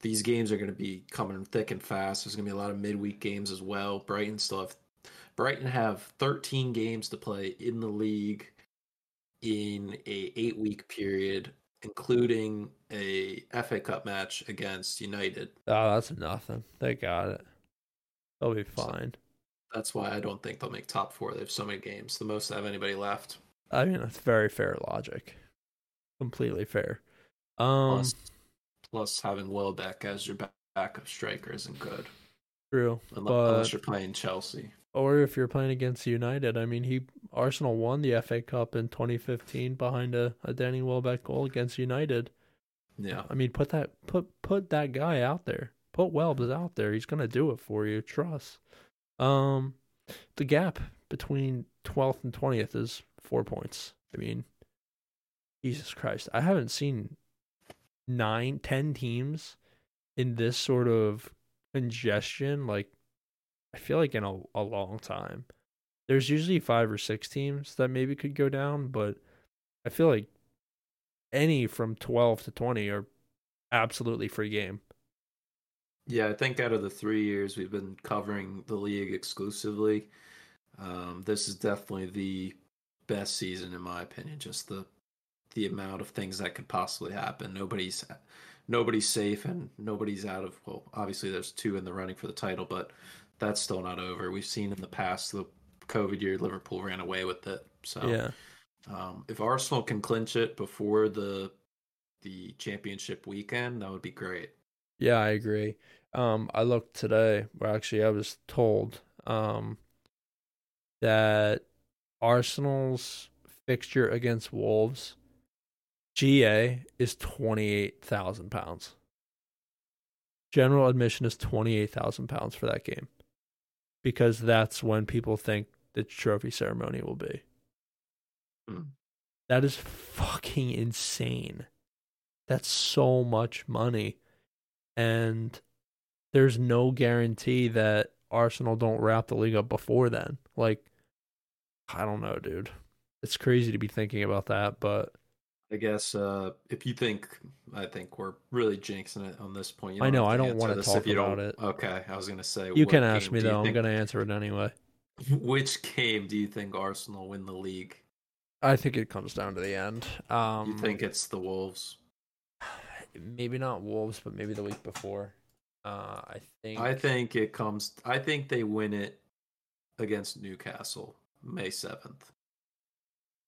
these games are gonna be coming thick and fast. There's gonna be a lot of midweek games as well. Brighton still have Brighton have 13 games to play in the league in a eight week period including a FA Cup match against United. Oh, that's nothing. They got it. They'll be fine. So that's why I don't think they'll make top four. They have so many games, the most have anybody left. I mean, that's very fair logic. Completely fair. Um, plus, plus having Welbeck as your backup striker isn't good. True, unless, but, unless you're playing Chelsea or if you're playing against United. I mean, he Arsenal won the FA Cup in 2015 behind a, a Danny Welbeck goal against United. Yeah, I mean, put that put put that guy out there. Put Welbs out there. He's gonna do it for you. Trust. Um, the gap between 12th and 20th is four points. I mean, Jesus Christ, I haven't seen nine, ten teams in this sort of congestion like I feel like in a, a long time. There's usually five or six teams that maybe could go down, but I feel like any from 12 to 20 are absolutely free game. Yeah, I think out of the three years we've been covering the league exclusively, um, this is definitely the best season in my opinion. Just the the amount of things that could possibly happen. Nobody's nobody's safe and nobody's out of well, obviously there's two in the running for the title, but that's still not over. We've seen in the past the COVID year Liverpool ran away with it. So yeah, um, if Arsenal can clinch it before the the championship weekend, that would be great. Yeah, I agree. Um, I looked today. Well, actually, I was told um, that Arsenal's fixture against Wolves, GA is twenty eight thousand pounds. General admission is twenty eight thousand pounds for that game because that's when people think the trophy ceremony will be. Mm. That is fucking insane. That's so much money. And there's no guarantee that Arsenal don't wrap the league up before then. Like, I don't know, dude. It's crazy to be thinking about that, but I guess uh, if you think, I think we're really jinxing it on this point. I know. I don't want to talk about it. Okay, I was going to say you can ask me though. I'm going to answer it anyway. *laughs* Which game do you think Arsenal win the league? I think it comes down to the end. Um, you think it's the Wolves? *sighs* Maybe not Wolves, but maybe the week before. Uh, I think. I think it comes. I think they win it against Newcastle May seventh.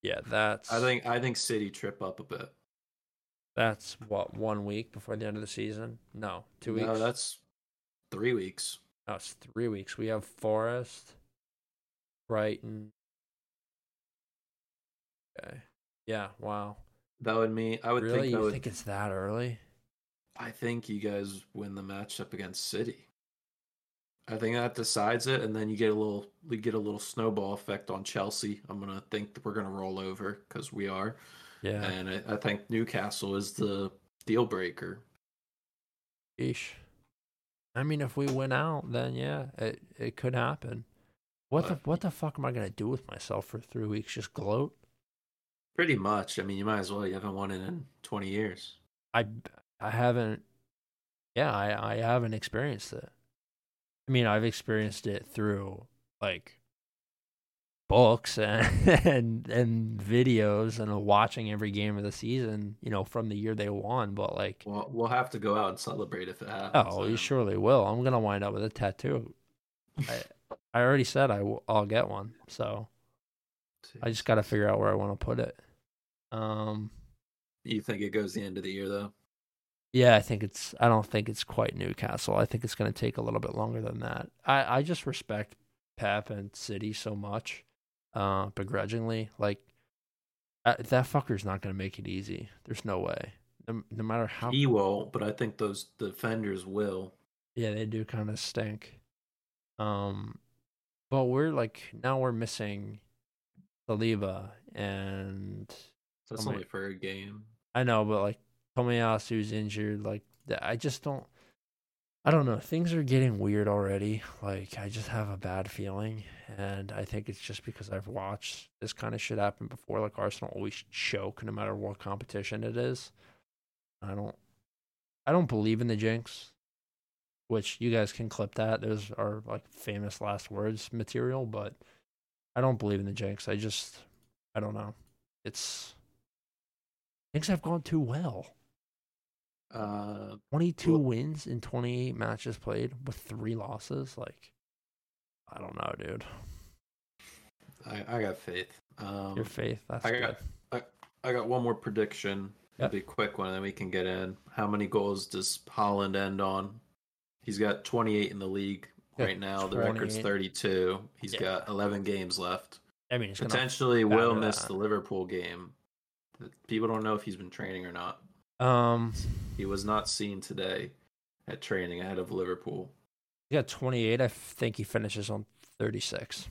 Yeah, that's. I think I think City trip up a bit. That's what one week before the end of the season. No, two weeks. No, that's three weeks. No, it's three weeks. We have Forest, Brighton. Okay. Yeah. Wow. That would mean I would really? think. You would, think it's that early? I think you guys win the matchup against City. I think that decides it, and then you get a little we get a little snowball effect on Chelsea. I'm gonna think that we're gonna roll over because we are. Yeah, and I, I, think Newcastle is the deal breaker. Ish. I mean, if we win out, then yeah, it it could happen. What but, the what the fuck am I gonna do with myself for three weeks? Just gloat? Pretty much. I mean, you might as well. You haven't won it in twenty years. I I haven't. Yeah, I I haven't experienced it. I mean, I've experienced it through like books and *laughs* and and videos and watching every game of the season, you know, from the year they won. But like, well, we'll have to go out and celebrate if it happens. Oh, you surely will. I'm gonna wind up with a tattoo. I I already said I w- I'll get one, so I just got to figure out where I want to put it. Um, You think it goes the end of the year though? Yeah, I think it's. I don't think it's quite Newcastle. I think it's going to take a little bit longer than that. I I just respect Pep and City so much, uh, begrudgingly. Like uh, that fucker's not going to make it easy. There's no way. No, no matter how he will, but I think those defenders will. Yeah, they do kind of stink. Um, but we're like now we're missing Saliba and that's only for a game. I know, but like Tomiyasu's injured. Like I just don't. I don't know. Things are getting weird already. Like I just have a bad feeling, and I think it's just because I've watched this kind of shit happen before. Like Arsenal always choke no matter what competition it is. I don't. I don't believe in the jinx, which you guys can clip that. Those are like famous last words material, but I don't believe in the jinx. I just, I don't know. It's things have gone too well. Uh, 22 well, wins in 28 matches played with three losses. Like, I don't know, dude. I, I got faith. Um, Your faith. That's I good. got I, I got one more prediction. Yep. It'll be a quick one, and then we can get in. How many goals does Haaland end on? He's got 28 in the league right now. The record's 32. He's yeah. got 11 games left. I mean, potentially will miss that. the Liverpool game. People don't know if he's been training or not. Um, he was not seen today at training ahead of Liverpool. He got 28. I think he finishes on 36.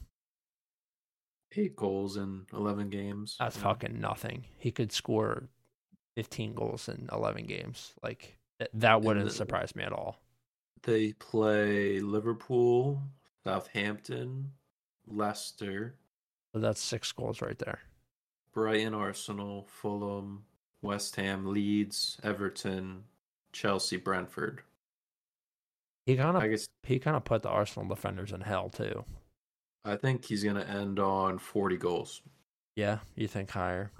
Eight goals in 11 games. That's yeah. fucking nothing. He could score 15 goals in 11 games. Like, that wouldn't the, surprise me at all. They play Liverpool, Southampton, Leicester. So that's six goals right there. Brighton, Arsenal, Fulham, West Ham, Leeds, Everton, Chelsea, Brentford. He kind of, I guess, he kind of put the Arsenal defenders in hell too. I think he's going to end on 40 goals. Yeah, you think higher?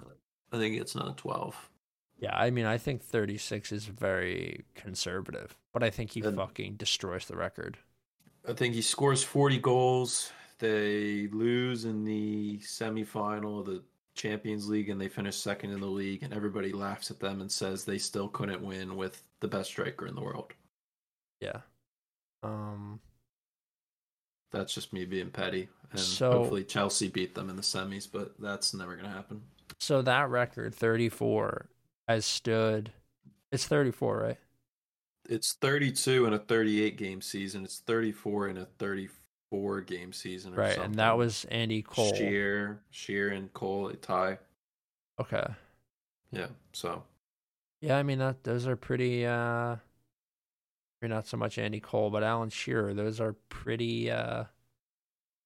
I think it's not 12. Yeah, I mean, I think 36 is very conservative, but I think he and fucking destroys the record. I think he scores 40 goals. They lose in the semifinal of the Champions League and they finish second in the league, and everybody laughs at them and says they still couldn't win with the best striker in the world. Yeah. Um. That's just me being petty, and so, hopefully Chelsea beat them in the semis, but that's never gonna happen. So that record, thirty-four, has stood. It's thirty-four, right? It's thirty-two in a thirty-eight game season. It's thirty-four in a thirty four game season, right? Something. And that was Andy Cole, Sheer, Shearer and Cole a tie. Okay. Yeah. So. Yeah, I mean that those are pretty. uh not so much Andy Cole, but Alan Shearer. Those are pretty. uh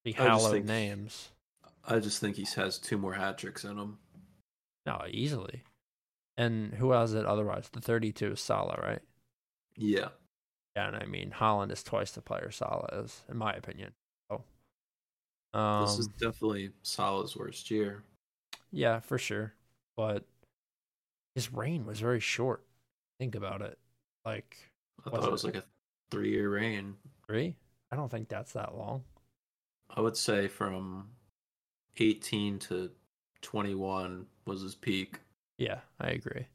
Pretty hallowed think, names. I just think he has two more hat tricks in him. No, easily. And who has it otherwise? The 32 is Salah, right? Yeah. Yeah, and I mean Haaland is twice the player Salah is, in my opinion. So, um, this is um, definitely Salah's worst year. Yeah, for sure. But his reign was very short. Think about it. Like I thought it was like a three-year reign. Three? I don't think that's that long. I would say from 18 to 21 was his peak. Yeah, I agree.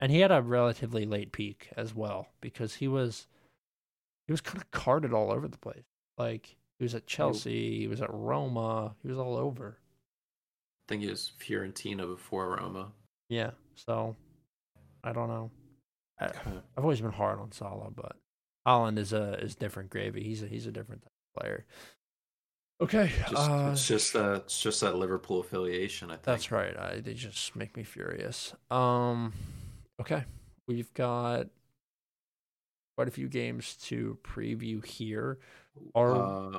And he had a relatively late peak as well because he was he was kind of carted all over the place. Like he was at Chelsea, he was at Roma, he was all over. I think he was Fiorentina before Roma. Yeah, so I don't know. I, have always been hard on Salah, but Haaland is a is different gravy. He's a he's a different player. Okay, just, uh, it's just that it's just that Liverpool affiliation. I think that's right. I, they just make me furious. Um, okay, we've got quite a few games to preview here. Are uh,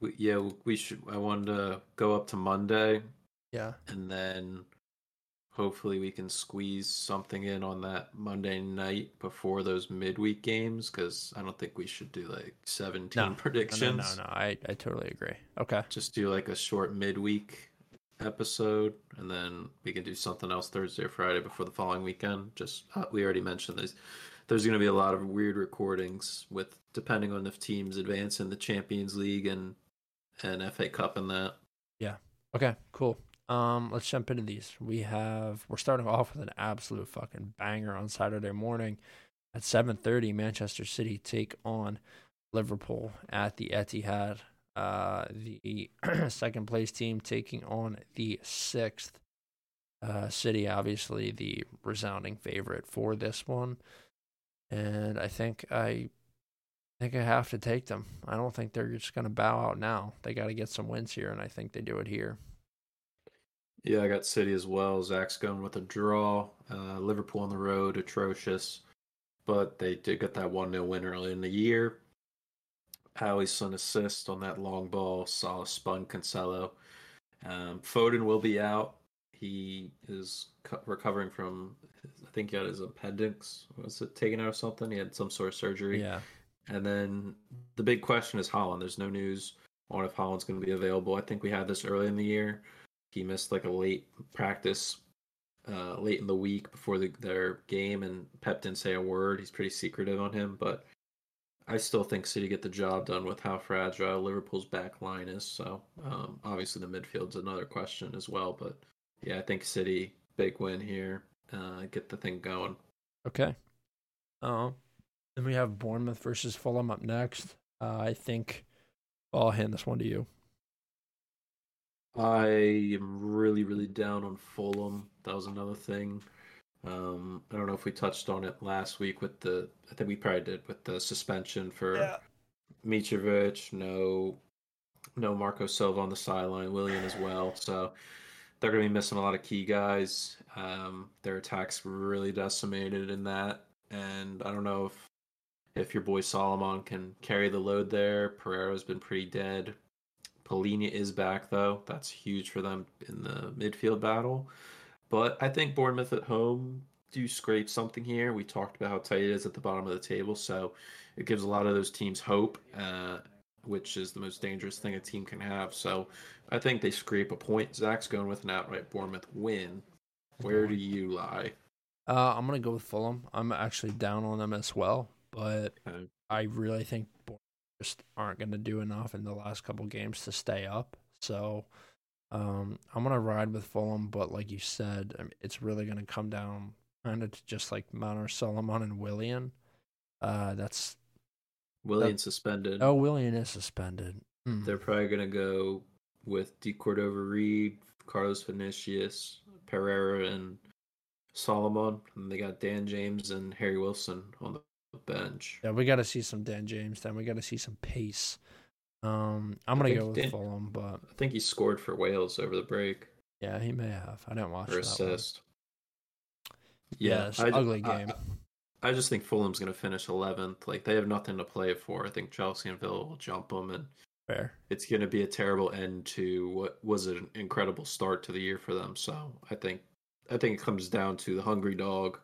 we, yeah, we should. I wanted to go up to Monday. Yeah, and then hopefully we can squeeze something in on that Monday night before those midweek games because I don't think we should do like 17 no, predictions. No, no, no, I, I totally agree. Okay. Just do like a short midweek episode and then we can do something else Thursday or Friday before the following weekend. Just uh, we already mentioned this there's going to be a lot of weird recordings with depending on if teams advance in the Champions League and and FA Cup and that. Yeah. Okay. Cool. Um, let's jump into these. We have we're starting off with an absolute fucking banger on Saturday morning at 7:30. Manchester City take on Liverpool at the Etihad. Uh, the *clears throat* second place team taking on the sixth. Uh, City, obviously the resounding favorite for this one, and I think I think I have to take them. I don't think they're just going to bow out now. They got to get some wins here, and I think they do it here. Yeah, I got City as well. Zach's going with a draw. Uh, Liverpool on the road, atrocious, but they did get that 1 0 win early in the year. Howie's Alisson assist on that long ball. Salah spun Cancelo. Um, Foden will be out. He is co- recovering from, I think he had his appendix. Was it taken out or something? He had some sort of surgery. Yeah. And then the big question is Haaland There's no news on if Haaland's going to be available. I think we had this early in the year. He missed like a late practice uh, late in the week before the, their game, and Pep didn't say a word. He's pretty secretive on him, but I still think City get the job done with how fragile Liverpool's back line is. So um, obviously the midfield's another question as well, but yeah, I think City big win here, uh, get the thing going. Okay. Uh, then we have Bournemouth versus Fulham up next. Uh, I think I'll hand this one to you. I am really, really down on Fulham. That was another thing. Um, I don't know if we touched on it last week with the. I think we probably did with the suspension for yeah. Mitrovic. No, no Marco Silva on the sideline. Willian as well. So they're going to be missing a lot of key guys. Um, their attack's really decimated in that, and I don't know if if your boy Solomon can carry the load there. Pereira's been pretty dead. Palhinha is back though. That's huge for them in the midfield battle. But I think Bournemouth at home do scrape something here. We talked about how tight it is at the bottom of the table, so it gives a lot of those teams hope, uh, which is the most dangerous thing a team can have. So I think they scrape a point. Zach's going with an outright Bournemouth win. Where do you lie? Uh, I'm gonna go with Fulham. I'm actually down on them as well, but okay. I really think Bournemouth just aren't gonna do enough in the last couple games to stay up. So um, I'm gonna ride with Fulham, but like you said, mean, it's really gonna come down kind of just like Manor Solomon and Willian. Uh, that's Willian that, suspended. Oh, Willian is suspended. Hmm. They're probably gonna go with De Cordova-Reid, Carlos Vinicius, Pereira, and Solomon, and they got Dan James and Harry Wilson on the bench. Yeah, we got to see some Dan James. Then we got to see some pace. Um, I'm gonna go with Dan, Fulham, but I think he scored for Wales over the break. Yeah, he may have. I didn't watch or assist. Yeah, yeah ugly game. I, I, just think Fulham's gonna finish 11th. Like they have nothing to play for. I think Chelsea and Villa will jump them, and fair. It's gonna be a terrible end to what was an incredible start to the year for them. So I think I think it comes down to the hungry dog.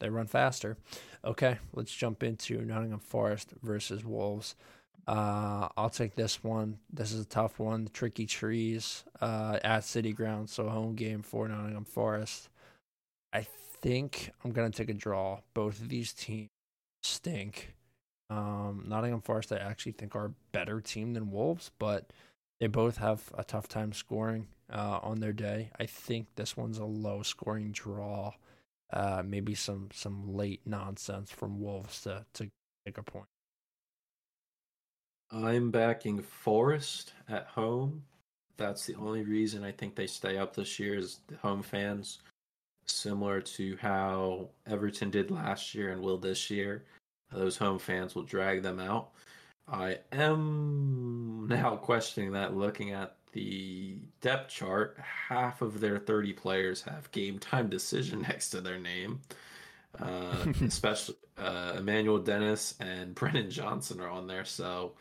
They run faster. Okay, let's jump into Nottingham Forest versus Wolves. Uh, I'll take this one. This is a tough one. The Tricky trees uh, at City Ground, so home game for Nottingham Forest. I think I'm gonna take a draw. Both of these teams stink. Um, Nottingham Forest, I actually think are a better team than Wolves, but they both have a tough time scoring uh, on their day. I think this one's a low scoring draw. Uh, maybe some some late nonsense from Wolves to to take a point. I'm backing Forest at home. That's the only reason I think they stay up this year is the home fans, similar to how Everton did last year and will this year. Those home fans will drag them out. I am now questioning that looking at the depth chart. Half of their 30 players have game time decision *laughs* next to their name. Uh, *laughs* especially uh, Emmanuel Dennis and *laughs* Brennan Johnson are on there. So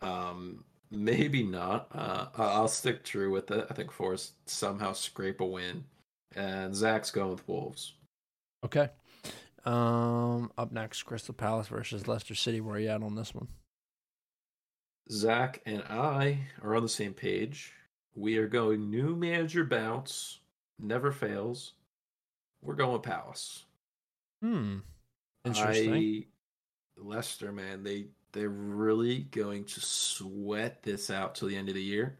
um, maybe not. Uh, I'll stick true with it. I think Forest somehow scrape a win, and Zach's going with Wolves. Okay. Um, up next, Crystal Palace versus Leicester City. Where are you at on this one? Zach and I are on the same page. We are going new manager bounce, never fails. We're going Palace. Hmm. Interesting. I, Leicester, man, they they're really going to sweat this out till the end of the year.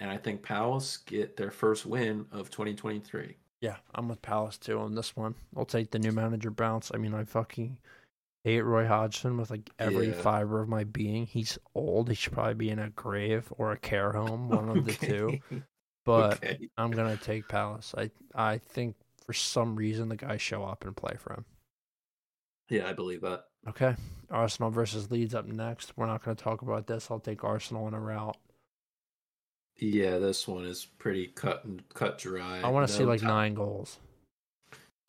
and I think Palace get their first win of 2023. Yeah, I'm with Palace too on this one. I'll take the new manager bounce. I mean, I fucking hate Roy Hodgson with like every Yeah. fiber of my being. He's old. He should probably be in a grave or a care home, *laughs* one of the two. But okay. I'm gonna take Palace. I I think for some reason the guys show up and play for him. Yeah, I believe that. Okay, Arsenal versus Leeds up next. We're not gonna talk about this. I'll take Arsenal in a route. Yeah, this one is pretty cut and cut dry. I want to see like ti- nine goals.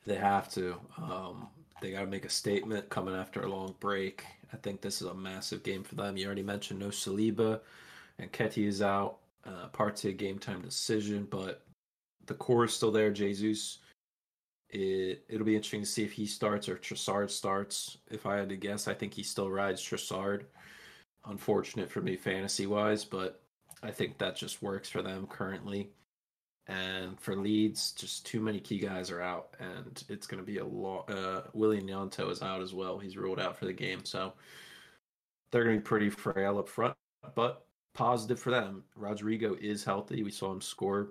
They have to. Um, they got to make a statement coming after a long break. I think this is a massive game for them. You already mentioned no Saliba, and Ketty is out. Uh, Partey game time decision, but the core is still there. Jesus. It it'll be interesting to see if he starts or Trossard starts. If I had to guess, I think he still rides Trossard. Unfortunate for me fantasy wise, but I think that just works for them currently. And for Leeds, just too many key guys are out, and it's going to be a lot. Uh, Willy Gnonto is out as well; he's ruled out for the game, so they're going to be pretty frail up front. But positive for them, Rodrigo is healthy. We saw him score.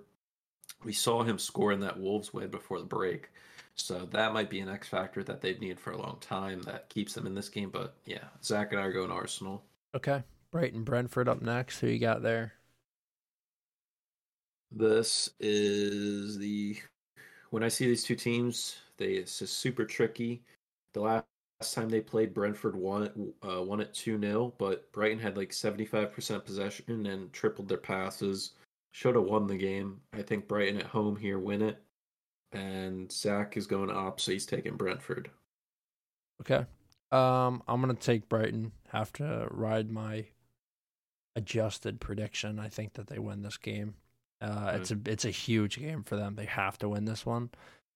We saw him score in that Wolves win before the break, so that might be an X factor that they've needed for a long time that keeps them in this game. But yeah, Zach and I are going Arsenal. Okay, Brighton Brentford up next. Who you got there? This is the when I see these two teams, they it's just super tricky. The last time they played, Brentford won it, uh, won it two 0 but Brighton had like seventy five percent possession and tripled their passes. Should have won the game. I think Brighton at home here win it, and Zach is going up, so he's taking Brentford. Okay. Um, I'm gonna take Brighton. Have to ride my adjusted prediction. I think that they win this game. Uh, it's a it's a huge game for them. They have to win this one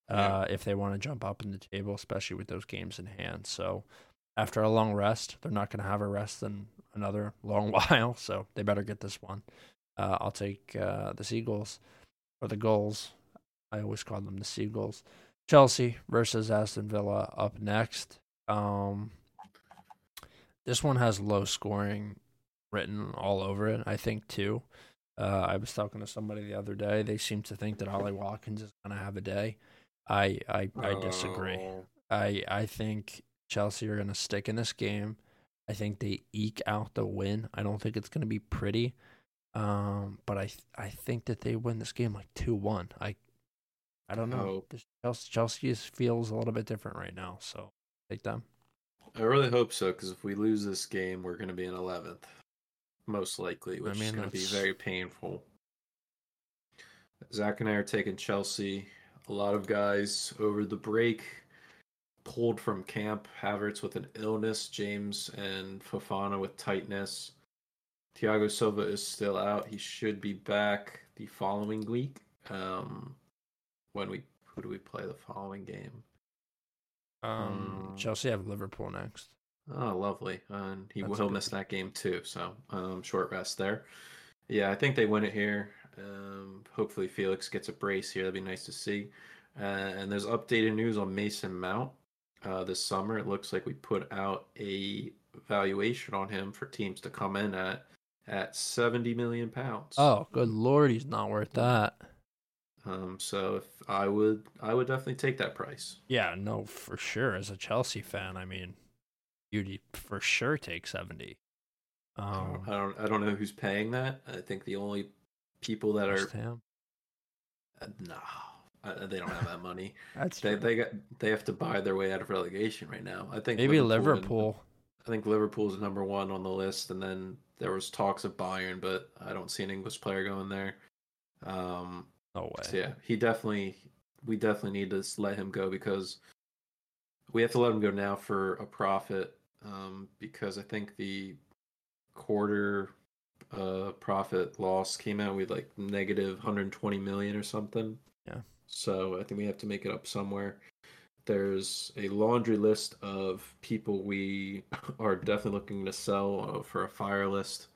uh, if they want to jump up in the table, especially with those games in hand. So after a long rest, they're not going to have a rest in another long *laughs* while. So they better get this one. Uh, I'll take uh, the Seagulls or the Gulls. I always call them the Seagulls. Chelsea versus Aston Villa up next. Um, this one has low scoring written all over it. I think too. Uh, I was talking to somebody the other day. They seem to think that Ollie Watkins is going to have a day. I I, I disagree. Oh, I I think Chelsea are going to stick in this game. I think they eke out the win. I don't think it's going to be pretty, um, but I th- I think that they win this game like two one. I I don't know. Oh. Chelsea Chelsea feels a little bit different right now, so take them. I really hope so because if we lose this game, we're going to be in eleventh, most likely, which is mean, going to be very painful. Zach and I are taking Chelsea. A lot of guys over the break pulled from camp. Havertz with an illness, James and Fofana with tightness. Thiago Silva is still out. He should be back the following week. Um, when we who do we play the following game? Um, Um, Chelsea have Liverpool next. Oh, lovely. And he That's will good miss that game too. So, um, short rest there. Yeah, I think they win it here. Um, hopefully Felix gets a brace here. That'd be nice to see. Uh, and there's updated news on Mason Mount. Uh, this summer, it looks like we put out a valuation on him for teams to come in at at 70 million pounds. Oh, good lord, he's not worth that. Um, so if I would, I would definitely take that price. Yeah, no, for sure. As a Chelsea fan, I mean, you'd for sure take seventy. Um, I don't, I don't know who's paying that. I think the only people that are Ham. Uh, no, uh, they don't have that money. *laughs* That's they they got they have to buy their way out of relegation right now. I think maybe and- Liverpool. I think Liverpool's number one on the list, and then there was talks of Bayern, but I don't see an English player going there. Um, No way. so yeah, he definitely we definitely need to let him go because we have to let him go now for a profit. Um, because I think the quarter uh profit loss came out with like negative 120 million or something. Yeah. So I think we have to make it up somewhere. There's a laundry list of people we *laughs* are definitely looking to sell uh, for a fire list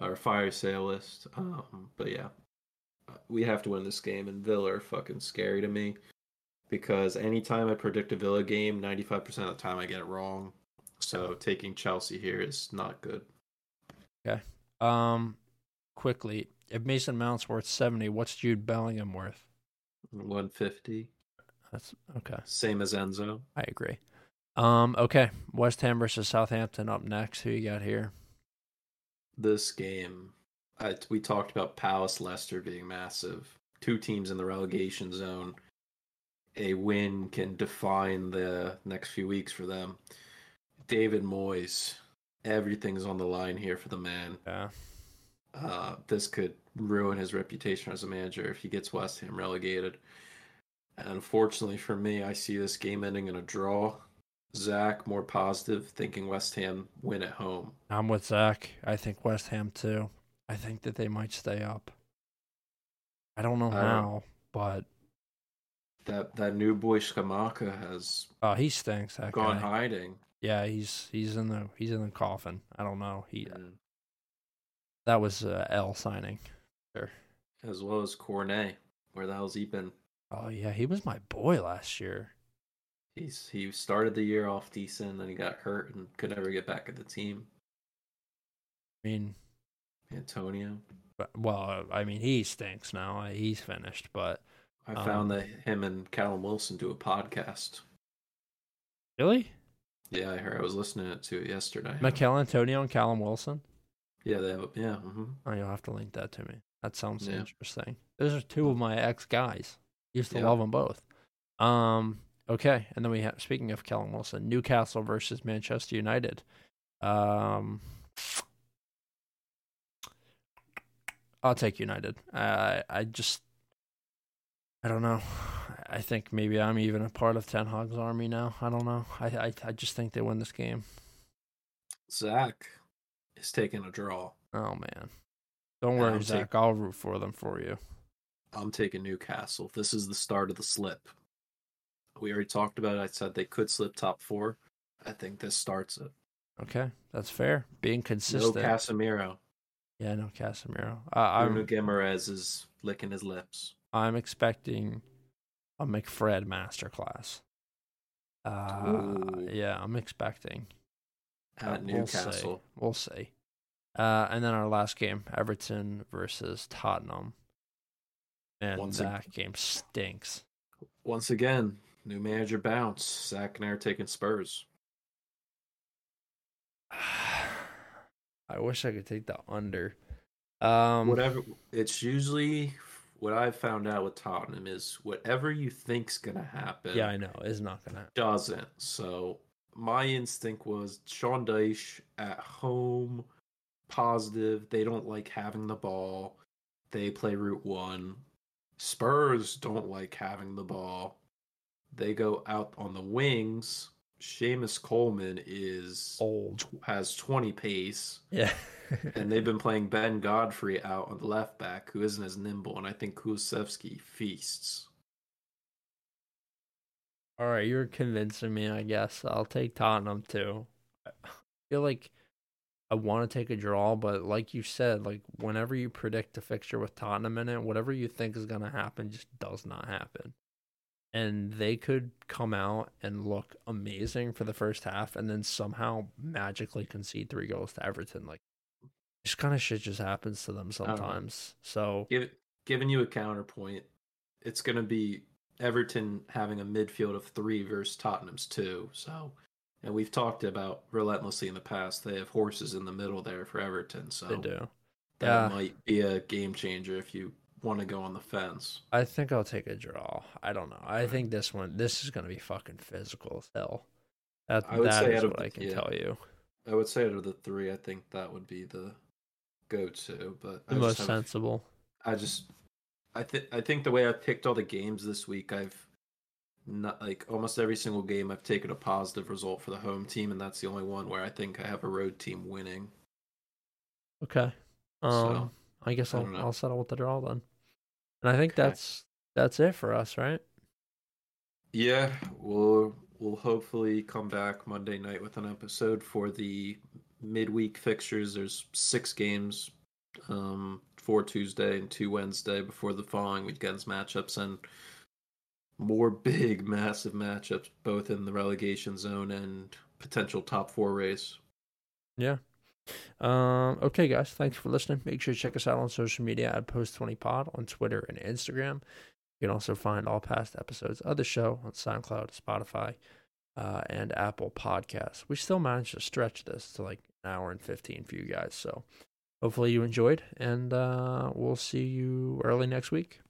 or fire sale list. Um, but yeah, uh, we have to win this game, and Villa are fucking scary to me because anytime I predict a Villa game, 95% of the time I get it wrong. So taking Chelsea here is not good. Okay. Um, quickly, if Mason Mount's worth seventy, what's Jude Bellingham worth? One fifty. That's okay. Same as Enzo. I agree. Um, okay. West Ham versus Southampton up next. Who you got here? This game, I, we talked about Palace Leicester being massive. Two teams in the relegation zone. A win can define the next few weeks for them. David Moyes, everything's on the line here for the man. Yeah. Uh, this could ruin his reputation as a manager if he gets West Ham relegated. And unfortunately for me, I see this game ending in a draw. Zach more positive, thinking West Ham win at home. I'm with Zach. I think West Ham too. I think that they might stay up. I don't know how, but That that new boy Scamacca has oh, he stinks. That gone guy. hiding. Yeah, he's he's in the he's in the coffin. I don't know. He And that was uh, L signing. sure. as well as Cornet. Where the hell's he been? Oh yeah, he was my boy last year. He's he started the year off decent, then he got hurt and could never get back at the team. I mean, Antonio. but- well, I mean, he stinks now. He's finished, but I Um, found that him and Callum Wilson do a podcast. really, Yeah, I heard. I was listening to it yesterday. Michail Antonio and Callum Wilson. Yeah, they have. Yeah. hmm Oh, you'll have to link that to me. That sounds Yeah. interesting. Those are two of my ex guys. Used to Yeah. love them both. Um. Okay, and then we have speaking of Callum Wilson, Newcastle versus Manchester United. Um. I'll take United. I I just I don't know. I think maybe I'm even a part of Ten Hag's army now. I don't know. I I, I just think they win this game. Zach is taking a draw. Oh man. Don't worry, I'm Zach. I'll root for them for you. I'm taking Newcastle. This is the start of the slip. We already talked about it. I said they could slip top four. I think this starts it. Okay, that's fair. Being consistent. No. Casemiro. yeah, no Casemiro. Uh, Bruno I'm Guimaraes is licking his lips. I'm expecting a McFred masterclass. Uh, yeah, I'm expecting. At We'll see. We'll see. Uh, and then our last game, Everton versus Tottenham, and Once ag- that game stinks. Once again, new manager bounce. Zach are taking Spurs. *sighs* I wish I could take the under. Um, Whatever. It's usually what I've found out with Tottenham is whatever you think's gonna happen. Yeah, I know. is not gonna. happen. doesn't. So my instinct was Sean Dyche at home, positive. They don't like having the ball. They play Route One. Spurs don't like having the ball. They go out on the wings. Seamus Coleman is Old. has 20 pace, Yeah. *laughs* and they've been playing Ben Godfrey out on the left back, who isn't as nimble, and I think Kulusevski feasts. All right, you're convincing me. I guess I'll take Tottenham too. I feel like I want to take a draw, but like you said, like whenever you predict a fixture with Tottenham in it, whatever you think is gonna happen just does not happen. And they could come out and look amazing for the first half, and then somehow magically concede three goals to Everton. Like, this kind of shit just happens to them sometimes. So Give, giving you a counterpoint, it's going to be Everton having a midfield of three versus Tottenham's two. So, and we've talked about relentlessly in the past. They have horses in the middle there for Everton. So they do. that Yeah. might be a game changer if you want to go on the fence. I think I'll take a draw. I don't know. I think this one, this is gonna be fucking physical as hell. That I would that say is out of what the- I can yeah. tell you. I would say out of the three, I think that would be the go-to. But The I most just have a sensible. I just I think I think the way I picked all the games this week, I've not like almost every single game I've taken a positive result for the home team, and that's the only one where I think I have a road team winning. Okay. Um, So, I guess I I'll don't. I'll settle with the draw then. And I think Okay. that's that's it for us, right? Yeah, we'll we'll hopefully come back Monday night with an episode for the midweek fixtures. There's six games, um, four Tuesday and two Wednesday before the following weekend's matchups, and more *laughs* big, massive matchups, both in the relegation zone and potential top four race. Yeah. Um, okay, guys, thanks for listening. Make sure to check us out on social media at Post20Pod on Twitter and Instagram. You can also find all past episodes of the show on SoundCloud, Spotify, uh, and Apple Podcasts. We still managed to stretch this to like an hour and 15 for you guys. So hopefully you enjoyed, and uh, we'll see you early next week.